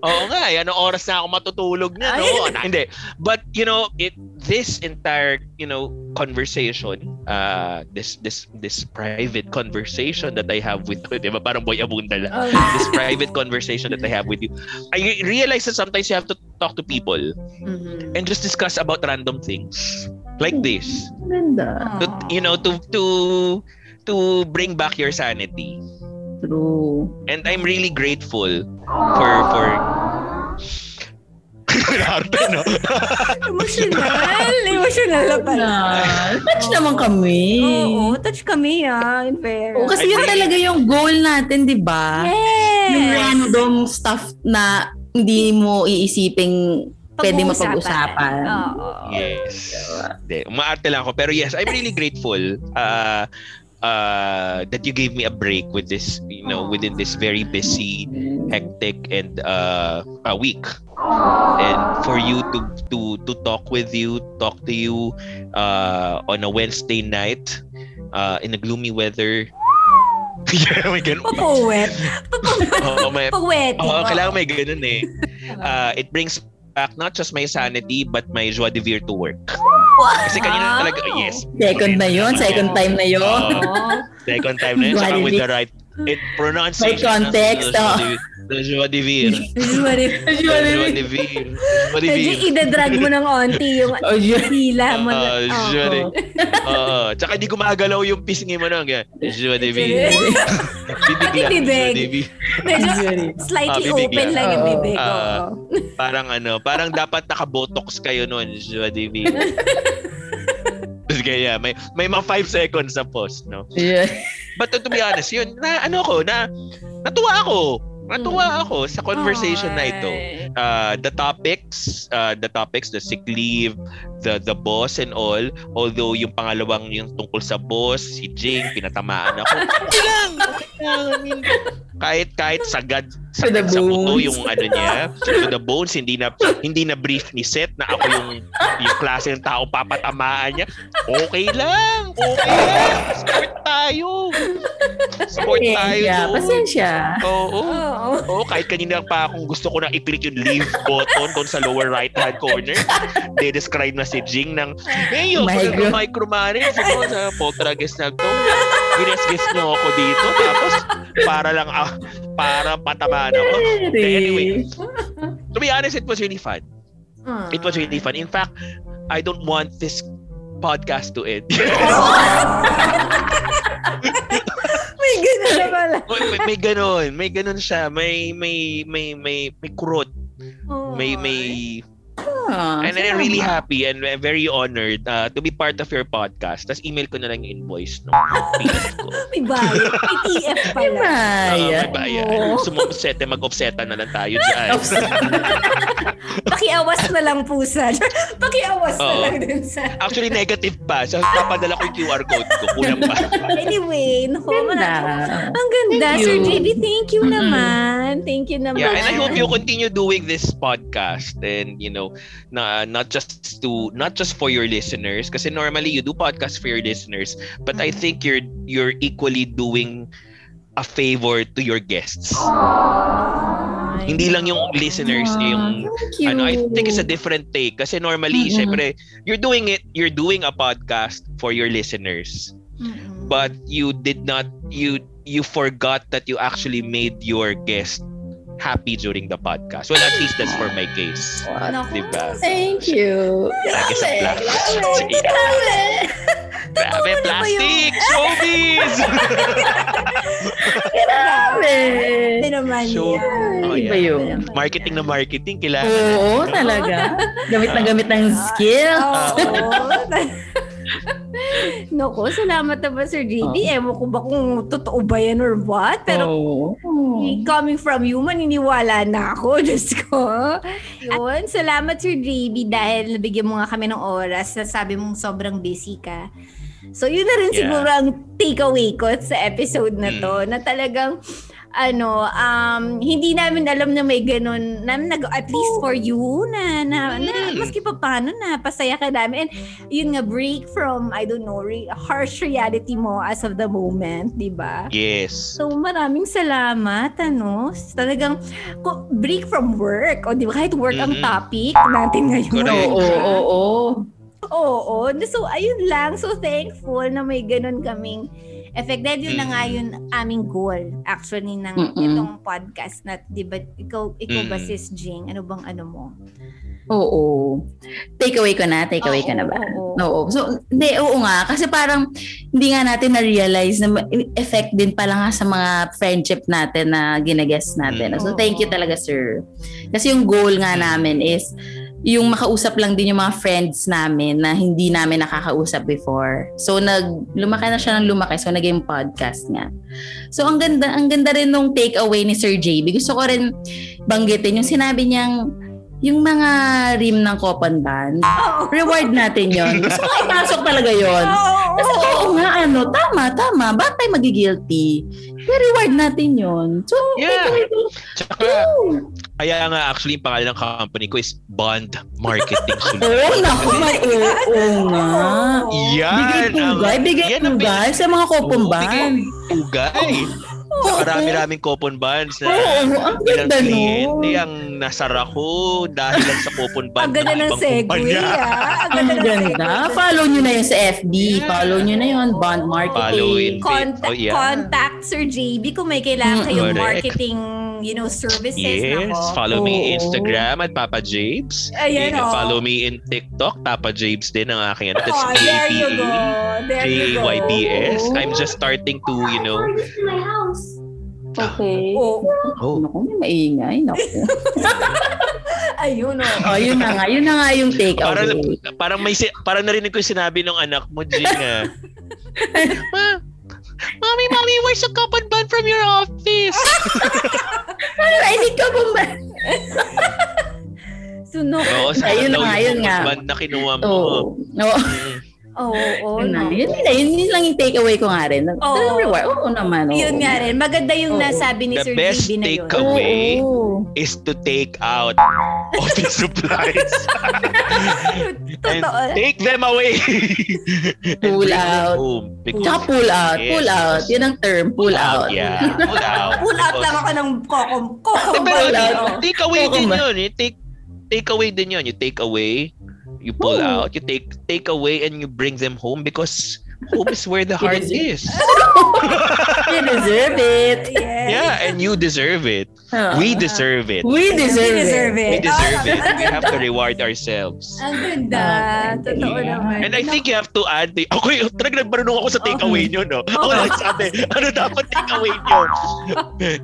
Speaker 3: oo nga eh. Anong oras na ako matutulog na, no? Hindi. But, you know, it this entire, you know, conversation, uh, this this this private conversation that I have with you, di ba? Parang boy abunda lang.
Speaker 1: Oh.
Speaker 3: This private conversation that I have with you. I realize that sometimes you have to talk to people
Speaker 1: Mhm.
Speaker 3: and just discuss about random things like this
Speaker 2: Ganda.
Speaker 3: to, you know to to to bring back your sanity
Speaker 2: True.
Speaker 3: and i'm really grateful for for Arte, no?
Speaker 1: Emotional. Emotional na pala.
Speaker 2: Na, touch naman kami.
Speaker 1: Oo, touch kami ah. In fair.
Speaker 2: Oo, kasi
Speaker 3: I
Speaker 2: yun
Speaker 3: really-
Speaker 2: talaga yung goal natin, di ba? Yung
Speaker 1: Yes.
Speaker 2: random stuff na hindi mo iisiping pwede mapag-usapan.
Speaker 1: Oo.
Speaker 3: yes Hindi, umaarte lang ako pero yes i'm really grateful uh uh that you gave me a break with this you know within this very busy hectic and uh a week and for you to to to talk with you talk to you uh on a wednesday night uh in a gloomy weather yeah may ganun
Speaker 1: Papuwet.
Speaker 3: Oo, may,
Speaker 1: Papuwet.
Speaker 3: Oo, kailangan may ganun eh. Uh, it brings back not just my sanity but my joie de vivre to work. Kasi kanina talaga, yes.
Speaker 2: Second na yun, second time na yun.
Speaker 3: Oo. Second time na yun, saka with the right it, pronunciation.
Speaker 2: May context, oh.
Speaker 3: Joshua Devere.
Speaker 1: Joshua Devere.
Speaker 3: Joshua Devere. Joshua
Speaker 1: Medyo
Speaker 3: Devere.
Speaker 1: idadrag mo ng onti yung
Speaker 2: Oh,
Speaker 1: hila mo.
Speaker 3: Ah,
Speaker 1: na-
Speaker 3: Joshua
Speaker 1: Oo.
Speaker 3: Oo. Tsaka di gumagalaw yung pisngi mo nang ganyan. Joshua Devere. Bibig lang.
Speaker 1: Bibig. Medyo
Speaker 2: Sorry.
Speaker 1: slightly
Speaker 3: Ah,
Speaker 1: open
Speaker 3: lang.
Speaker 1: yung
Speaker 2: Oo.
Speaker 1: bibig.
Speaker 3: Ah.
Speaker 1: oo.
Speaker 3: Parang ano, parang dapat naka-botox kayo noon, Joshua Devere. Kaya may may mga 5 seconds sa post, no?
Speaker 2: Yeah.
Speaker 3: But to be honest, yun, na ano ko, na natuwa ako. Natuwa ako sa conversation na ito. Uh, the topics, uh, the topics, the sick leave, the the boss and all, although yung pangalawang yung tungkol sa boss, si Jing, pinatamaan ako. Okay lang. Okay lang. I mean, kahit kahit sagad sagad sa buto yung ano niya, to the bones, hindi na hindi na brief ni Seth na ako yung yung klase ng tao papatamaan niya. Okay lang. Okay lang. Sport tayo. Sport tayo.
Speaker 2: Pasensya,
Speaker 3: doon.
Speaker 2: pasensya.
Speaker 3: Oo.
Speaker 1: Oo.
Speaker 3: Oo, kahit kanina pa akong gusto ko na i-click yung leave button doon sa lower right hand corner. De-describe na si Jing ng, hey, yo,
Speaker 2: Micro.
Speaker 3: micro. micromanage ako sa Poltergeist na to. Gines-guess niyo ako dito. Tapos, para lang, ah, para patamaan ako. Anyway, to be honest, it was really fun.
Speaker 1: Ah.
Speaker 3: It was really fun. In fact, I don't want this podcast to end.
Speaker 1: May ganun na pala.
Speaker 3: may, may, may ganon. May ganon siya. May, may, may, may, may kurot. May, may,
Speaker 2: Ah,
Speaker 3: And I'm really happy and uh, very honored uh, to be part of your podcast. Tapos email ko na lang yung invoice no PF ko.
Speaker 1: May bayad. May TF pala.
Speaker 3: Uh,
Speaker 2: Ay,
Speaker 3: may bayan.
Speaker 1: Oo.
Speaker 3: Gusto mo sete, mag-offseta na lang tayo dyan.
Speaker 1: Pakiawas na lang pusa. Pakiawas na
Speaker 3: Oo.
Speaker 1: lang dun sa...
Speaker 3: Actually, negative pa. So, papadala ko yung QR code ko. Kulang pa.
Speaker 1: Anyway, naku,
Speaker 2: Ganda.
Speaker 1: Ang ganda,
Speaker 2: Thank
Speaker 1: Sir
Speaker 2: you.
Speaker 1: JB. Thank you
Speaker 2: Mm-mm.
Speaker 1: naman. Thank you naman.
Speaker 3: Yeah, and I hope you continue doing this podcast and you know, na not just to not just for your listeners kasi normally you do podcasts for your listeners, but I
Speaker 1: Mhm.
Speaker 3: think you're you're equally doing a favor to your guests.
Speaker 1: Ay.
Speaker 3: Hindi lang yung listeners,
Speaker 2: Ah,
Speaker 3: yung ano, I think it's a different take kasi normally,
Speaker 2: Mhm.
Speaker 3: syempre, you're doing it, you're doing a podcast for your listeners.
Speaker 1: Mm-mm.
Speaker 3: But you did not you you forgot that you actually made your guest happy during the podcast. Well, at least that's for my case.
Speaker 1: Naku.
Speaker 3: Diba?
Speaker 2: Thank you.
Speaker 3: Lagi sa plastic.
Speaker 2: grabe, grabe.
Speaker 3: Plastic! Showbiz!
Speaker 2: Grabe.
Speaker 1: Naman
Speaker 3: Show-
Speaker 1: yan.
Speaker 3: Oh,
Speaker 2: Iba
Speaker 3: yeah.
Speaker 2: yun.
Speaker 3: marketing na marketing, kailangan.
Speaker 2: Oo, talaga. Gamit na gamit ng skill.
Speaker 1: Oo. Naku, salamat naman Sir JB.
Speaker 2: Oo.
Speaker 1: Ewan ko ba kung totoo ba yan or what. Pero
Speaker 2: Oo.
Speaker 1: coming from you, maniniwala na ako. Diyos ko. Yun, salamat Sir JB dahil nabigyan mo nga kami ng oras. Sabi mong sobrang busy ka. So yun na rin
Speaker 3: Yeah.
Speaker 1: siguro ang takeaway ko sa episode na to.
Speaker 3: Mm.
Speaker 1: Na talagang ano, um, hindi namin alam na may ganun, na, nag, at least for you, na, na, na
Speaker 3: Mm.
Speaker 1: maski pa paano na, pasaya ka namin. And yun nga, break from, I don't know, re- harsh reality mo as of the moment, di ba?
Speaker 3: Yes.
Speaker 1: So, maraming salamat, ano. Talagang, ko- break from work. O, di ba? Kahit work ang
Speaker 3: Mhm.
Speaker 1: topic natin ngayon.
Speaker 2: Oo, oo, oo.
Speaker 1: Oo. So, ayun lang. So, thankful na may ganun kaming effect. Dahil yun na nga
Speaker 3: Mm.
Speaker 1: yun aming goal, actually, ng
Speaker 2: Mm-mm.
Speaker 1: itong podcast na, di ba, ikaw, ikaw ba,
Speaker 3: Mm.
Speaker 1: sis Jing? Ano bang ano mo?
Speaker 2: Oo. Take away ko na, take away
Speaker 1: Oo,
Speaker 2: ka na ba?
Speaker 1: oo.
Speaker 2: Oo. So, hindi, oo nga. Kasi parang hindi nga natin na-realize na effect din pala nga sa mga friendship natin na ginaguest natin.
Speaker 3: Mm.
Speaker 2: So, thank you talaga, sir. Kasi yung goal nga namin is yung makausap lang din yung mga friends namin na hindi namin nakakausap before. So nag lumaki na siya ng lumaki so naging podcast nga. So ang ganda ang ganda rin nung take away ni Sir JB. Gusto ko rin banggitin yung sinabi niyang yung mga rim ng Copan Band,
Speaker 1: Oo.
Speaker 2: reward natin yon. Gusto ko ipasok talaga yon.
Speaker 1: Oo.
Speaker 2: Kasi oo nga, ano, tama, tama. Bakit tayo magigilty? I-reward natin yon. So,
Speaker 3: Yeah.
Speaker 2: away ko.
Speaker 3: Tsaka, kaya nga actually yung pangalan ng company ko is Bond Marketing
Speaker 2: Oo,
Speaker 3: Solutions.
Speaker 2: naku, may oo nga.
Speaker 1: Oo.
Speaker 3: Yan!
Speaker 2: Bigay pugay, bigay
Speaker 3: yan
Speaker 2: sa mga
Speaker 3: Oo,
Speaker 2: Copan
Speaker 3: bigay
Speaker 2: Band.
Speaker 3: Pugay! Marami-raming coupon bonds na
Speaker 2: Oo, ang
Speaker 3: ilang
Speaker 2: ganda
Speaker 3: kliyente
Speaker 2: nun.
Speaker 3: ang nasara ko dahil lang sa coupon bond
Speaker 1: Ang ganda ng
Speaker 3: ibang
Speaker 1: segue,
Speaker 3: kumpanya.
Speaker 1: ah. Ang ganda ng
Speaker 2: ganda.
Speaker 1: segue.
Speaker 2: Follow nyo na yun sa FB. Follow nyo na yun. Bond marketing.
Speaker 3: Follow in.
Speaker 1: Contact,
Speaker 3: Oh, yeah.
Speaker 1: contact Sir JB kung may kailangan kayong
Speaker 3: correct.
Speaker 1: marketing, you know, services.
Speaker 3: Yes,
Speaker 1: nako.
Speaker 3: follow me
Speaker 2: Oo.
Speaker 3: Instagram at Papa Jabes.
Speaker 1: Ayan, oh.
Speaker 3: follow me in TikTok, Papa Jabes din ang aking ano. That's
Speaker 1: Oh, there you go.
Speaker 3: A-P-E.
Speaker 1: There you go.
Speaker 3: J-A-Y-B-S.
Speaker 2: Oh.
Speaker 3: I'm just starting to, you know,
Speaker 2: Okay.
Speaker 1: Oh,
Speaker 3: oh,
Speaker 2: Naku, may maingay. Naku.
Speaker 1: ayun oh.
Speaker 2: oh, yun na nga. Yun na nga yung take
Speaker 3: parang,
Speaker 2: away.
Speaker 3: parang may si- parang narinig ko yung sinabi ng anak mo, Jing, ah. Ma, Mommy, Mommy, where's the coupon bond from your office?
Speaker 2: Narinig ka ba ba?
Speaker 1: Sunok.
Speaker 3: Oo, sa
Speaker 2: Ayun
Speaker 3: daw
Speaker 2: nga,
Speaker 3: yung
Speaker 2: yun nga.
Speaker 3: bond na kinuha mo.
Speaker 2: Oo. Oo.
Speaker 3: Mm.
Speaker 1: Oo, oo.
Speaker 2: Yun na.
Speaker 1: no.
Speaker 2: Yun, na. yun, yun lang yung take away ko nga rin.
Speaker 1: Oo.
Speaker 2: Talagang reward. Oo naman. Oo.
Speaker 1: Yun nga rin. Maganda yung
Speaker 2: Oo.
Speaker 1: nasabi ni
Speaker 3: The
Speaker 1: Sir
Speaker 3: best
Speaker 1: JB na yun.
Speaker 3: take away
Speaker 2: Oo.
Speaker 3: is to take out office supplies and take them away.
Speaker 2: Pull out.
Speaker 3: Because-
Speaker 2: Tsaka pull out.
Speaker 3: Yes,
Speaker 2: Pull out. Yun ang term. Pull out.
Speaker 3: Yeah, pull out.
Speaker 1: Pull out lang ako ng kokom. Kokom
Speaker 3: Pero take away din yun. Eh. Take take away din yun. You take away, you pull
Speaker 2: Oo.
Speaker 3: out, you take take away and you bring them home because home is where the heart is.
Speaker 2: You deserve it.
Speaker 1: Yes.
Speaker 3: Yeah, and you deserve it.
Speaker 2: Oo.
Speaker 3: We deserve it.
Speaker 2: We deserve,
Speaker 1: We deserve
Speaker 2: it.
Speaker 3: We
Speaker 1: it.
Speaker 3: deserve
Speaker 1: Ah,
Speaker 3: it. We have to reward ourselves.
Speaker 1: Ang ganda.
Speaker 2: Ah,
Speaker 1: Totoo
Speaker 2: yeah.
Speaker 1: naman.
Speaker 3: And I think you have to add the... Ako, talaga nagbarunong ako sa takeaway nyo, no? Ako
Speaker 1: Oo.
Speaker 3: nagsabi, ano dapat takeaway nyo?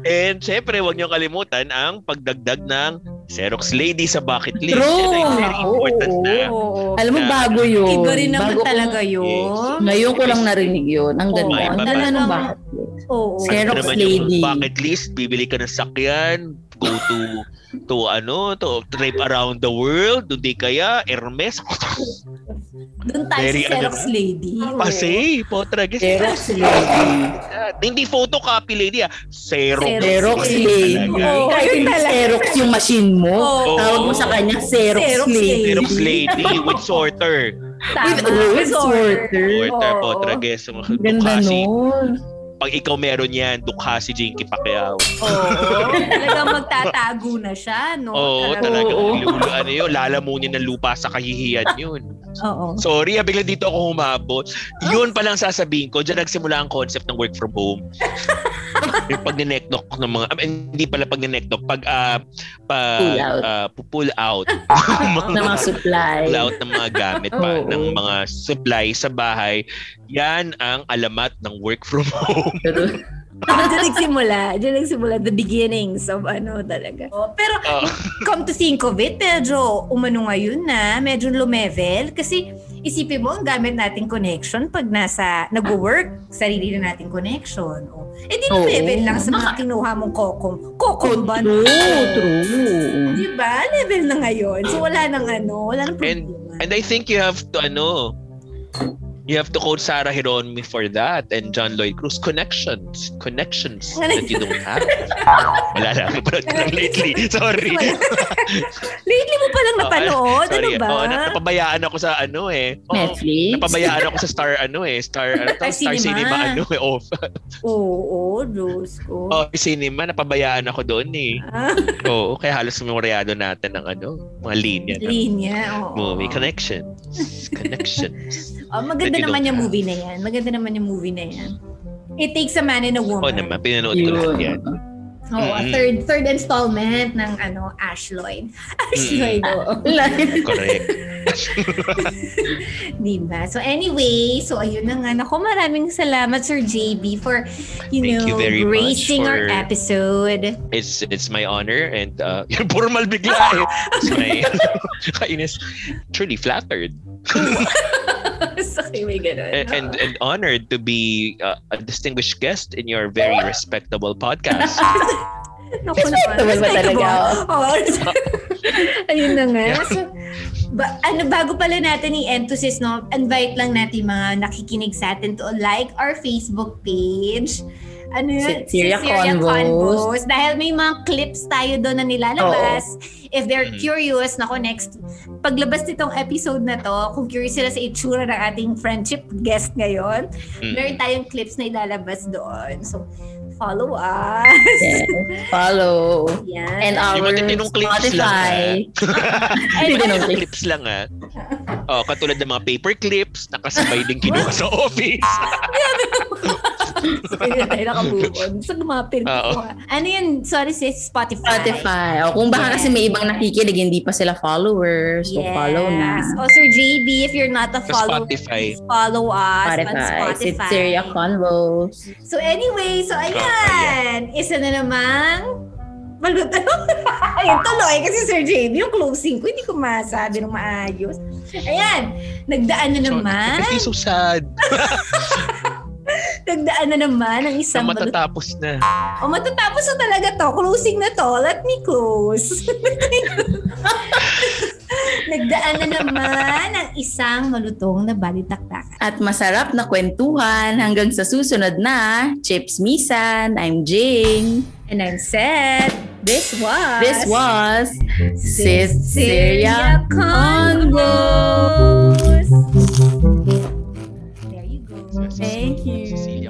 Speaker 3: And syempre, huwag nyo kalimutan ang pagdagdag ng Xerox Lady sa bucket list.
Speaker 2: True.
Speaker 3: Yan very
Speaker 2: Oo,
Speaker 3: important
Speaker 2: oo.
Speaker 3: na.
Speaker 1: Oo.
Speaker 2: Alam mo, bago yun.
Speaker 1: Iba rin naman
Speaker 2: Bago
Speaker 1: talaga yun.
Speaker 3: Yes.
Speaker 2: Ngayon ko lang narinig yun. Ang ganda.
Speaker 1: Oo,
Speaker 2: Ang ganda
Speaker 3: ba?
Speaker 2: ng bucket list.
Speaker 1: Oo.
Speaker 2: Xerox
Speaker 3: Ano naman
Speaker 2: Lady.
Speaker 3: bucket list, bibili ka ng sakyan, go to to ano, to trip around the world, hindi kaya Hermes.
Speaker 1: Doon tayo
Speaker 3: Very
Speaker 1: sa Xerox
Speaker 3: ano
Speaker 1: Lady.
Speaker 3: Pase, potra guys.
Speaker 2: Xerox Lady.
Speaker 3: Hindi photocopy lady ah. Xerox.
Speaker 2: Xerox
Speaker 1: Lady. Oo.
Speaker 2: Kahit hindi. Xerox yung machine mo,
Speaker 1: Oo.
Speaker 2: tawag mo sa kanya Xerox,
Speaker 1: Xerox
Speaker 2: Lady.
Speaker 3: Xerox lady with sorter.
Speaker 1: Tama.
Speaker 2: With- with sorter.
Speaker 3: Sorter,
Speaker 1: Oo.
Speaker 3: potra guys.
Speaker 2: Ganda nun.
Speaker 3: Pag ikaw meron yan, dukha si Jinky Pacquiao.
Speaker 1: Oo. Talagang magtatago na siya, no?
Speaker 3: Oo, talaga.
Speaker 2: Oo.
Speaker 3: Lulu, ano yun, lalamunin ng lupa sa kahihiyan yun.
Speaker 1: Oo.
Speaker 3: Sorry, ah, bigla dito ako humabot. Yun palang sasabihin ko. Diyan nagsimula ang concept ng work from home. yung pag knock ng mga, I mean, hindi pala pag knock pag ah, pag
Speaker 2: Pull out.
Speaker 3: ah, pull out.
Speaker 2: ng mga supply.
Speaker 3: pull out ng mga gamit pa, ng mga supply sa bahay. Yan ang alamat ng work from home.
Speaker 2: Pero,
Speaker 1: Diyan nagsimula. Diyan nagsimula. The beginnings of ano talaga. Oh, pero
Speaker 3: Ah.
Speaker 1: come to think of it, medyo umano ngayon na, medyo lumevel. Kasi isipin mo, ang gamit nating connection pag nasa, nag-work, sarili na nating connection. Oh. Eh di lumevel lang sa mga kinuha mong kokom. Kokom ba?
Speaker 2: true, true.
Speaker 1: Di ba? Level na ngayon. So wala nang ano, wala nang
Speaker 3: And-
Speaker 1: problema.
Speaker 3: And I think you have to, ano, you have to quote Sarah Hiromi for that and John Lloyd Cruz. Connections. Connections that you don't have. Wala lang. Napanood ko lang lately. Sorry.
Speaker 1: Lately mo palang
Speaker 3: Oh,
Speaker 1: napanood? ano
Speaker 3: Sorry.
Speaker 1: ba?
Speaker 3: Oh, na- napabayaan ako sa ano eh. Oh,
Speaker 2: Netflix?
Speaker 3: Napabayaan ako sa Star ano eh. Star, ano to?
Speaker 1: Star
Speaker 3: Star
Speaker 1: Cinema.
Speaker 3: Cinema ano eh. Off.
Speaker 1: Oo, Diyos ko.
Speaker 3: Oh, cinema. Napabayaan ako doon eh.
Speaker 1: Ah,
Speaker 3: Oo. Kaya halos memoryado natin ng ano. Mga linya ng
Speaker 1: linya. Oo.
Speaker 3: movie. Connections. Connections.
Speaker 1: Oh, maganda
Speaker 3: you
Speaker 1: naman
Speaker 3: don't
Speaker 1: yung movie na yan. Maganda naman yung movie na yan. It takes a man and a woman.
Speaker 3: Oo naman. Pinanood ko lahat yan.
Speaker 1: Oo,
Speaker 3: Mm-mm.
Speaker 1: third third installment ng ano Ash Lloyd. Ash. Lloyd, oo.
Speaker 3: Correct.
Speaker 1: diba? So anyway, so ayun na nga. Naku, maraming salamat Sir JB for, you
Speaker 3: Thank
Speaker 1: know,
Speaker 3: you very much
Speaker 1: gracing our
Speaker 3: for-
Speaker 1: episode.
Speaker 3: It's it's my honor and uh, yung formal bigla eh. It's my kainis. Truly flattered
Speaker 1: so, may ganun.
Speaker 3: and and, and honored to be uh, a distinguished guest in your very respectable podcast.
Speaker 1: Naku
Speaker 2: Respectable ba talaga?
Speaker 1: Oo. Ayun na nga. So, ba, ano, bago pala natin i-end to sis, no, invite lang natin mga nakikinig sa atin to like our Facebook page. Ano yun?
Speaker 2: Syria
Speaker 1: Syria
Speaker 2: Convos.
Speaker 1: Convos. Dahil may mga clips tayo doon na nilalabas. If they're
Speaker 3: Mm.
Speaker 1: curious, nako next, paglabas nitong episode na to, kung curious sila sa itsura ng ating friendship guest ngayon,
Speaker 3: Mm.
Speaker 1: meron tayong clips na ilalabas doon. So, follow us.
Speaker 2: Yes. Follow.
Speaker 1: Yan.
Speaker 2: And our
Speaker 3: Yung matitinong clips lang.
Speaker 2: Spotify.
Speaker 3: ah.
Speaker 2: Hindi
Speaker 3: Yung mga clips lang ah. Oh, katulad ng mga paper clips, nakasabay din kinuha sa office.
Speaker 1: Kaya tayo nakabukod. So, lumapit
Speaker 3: Oo.
Speaker 1: ko. Ano yun? Sorry sis, Spotify.
Speaker 2: Spotify. O kung baka
Speaker 1: Yes.
Speaker 2: kasi may ibang nakikinig, hindi pa sila followers. So follow na.
Speaker 1: O Sir JB, if you're not a
Speaker 3: Sa
Speaker 1: follower,
Speaker 3: Spotify.
Speaker 1: please follow us on
Speaker 2: Spotify.
Speaker 1: Spotify.
Speaker 2: Sitseria Convos.
Speaker 1: So anyway, so ayan. Isa na namang Balut Ayun, tuloy. Kasi Sir JB, yung closing ko, hindi ko masabi ng maayos. Ayan, nagdaan na naman.
Speaker 3: It's so sad.
Speaker 1: Nagdaan na naman ang
Speaker 3: Na
Speaker 1: isang balut.
Speaker 3: matatapos na.
Speaker 1: O matatapos na talaga to. Closing na to. Let me close. Nagdaan na naman ang isang malutong na balitaktakan.
Speaker 2: At masarap na kwentuhan hanggang sa susunod na Chips Misan. I'm Jing.
Speaker 1: And I'm Seth. This was...
Speaker 2: This was Sitseria Convos.
Speaker 1: There you go.
Speaker 2: Thank you.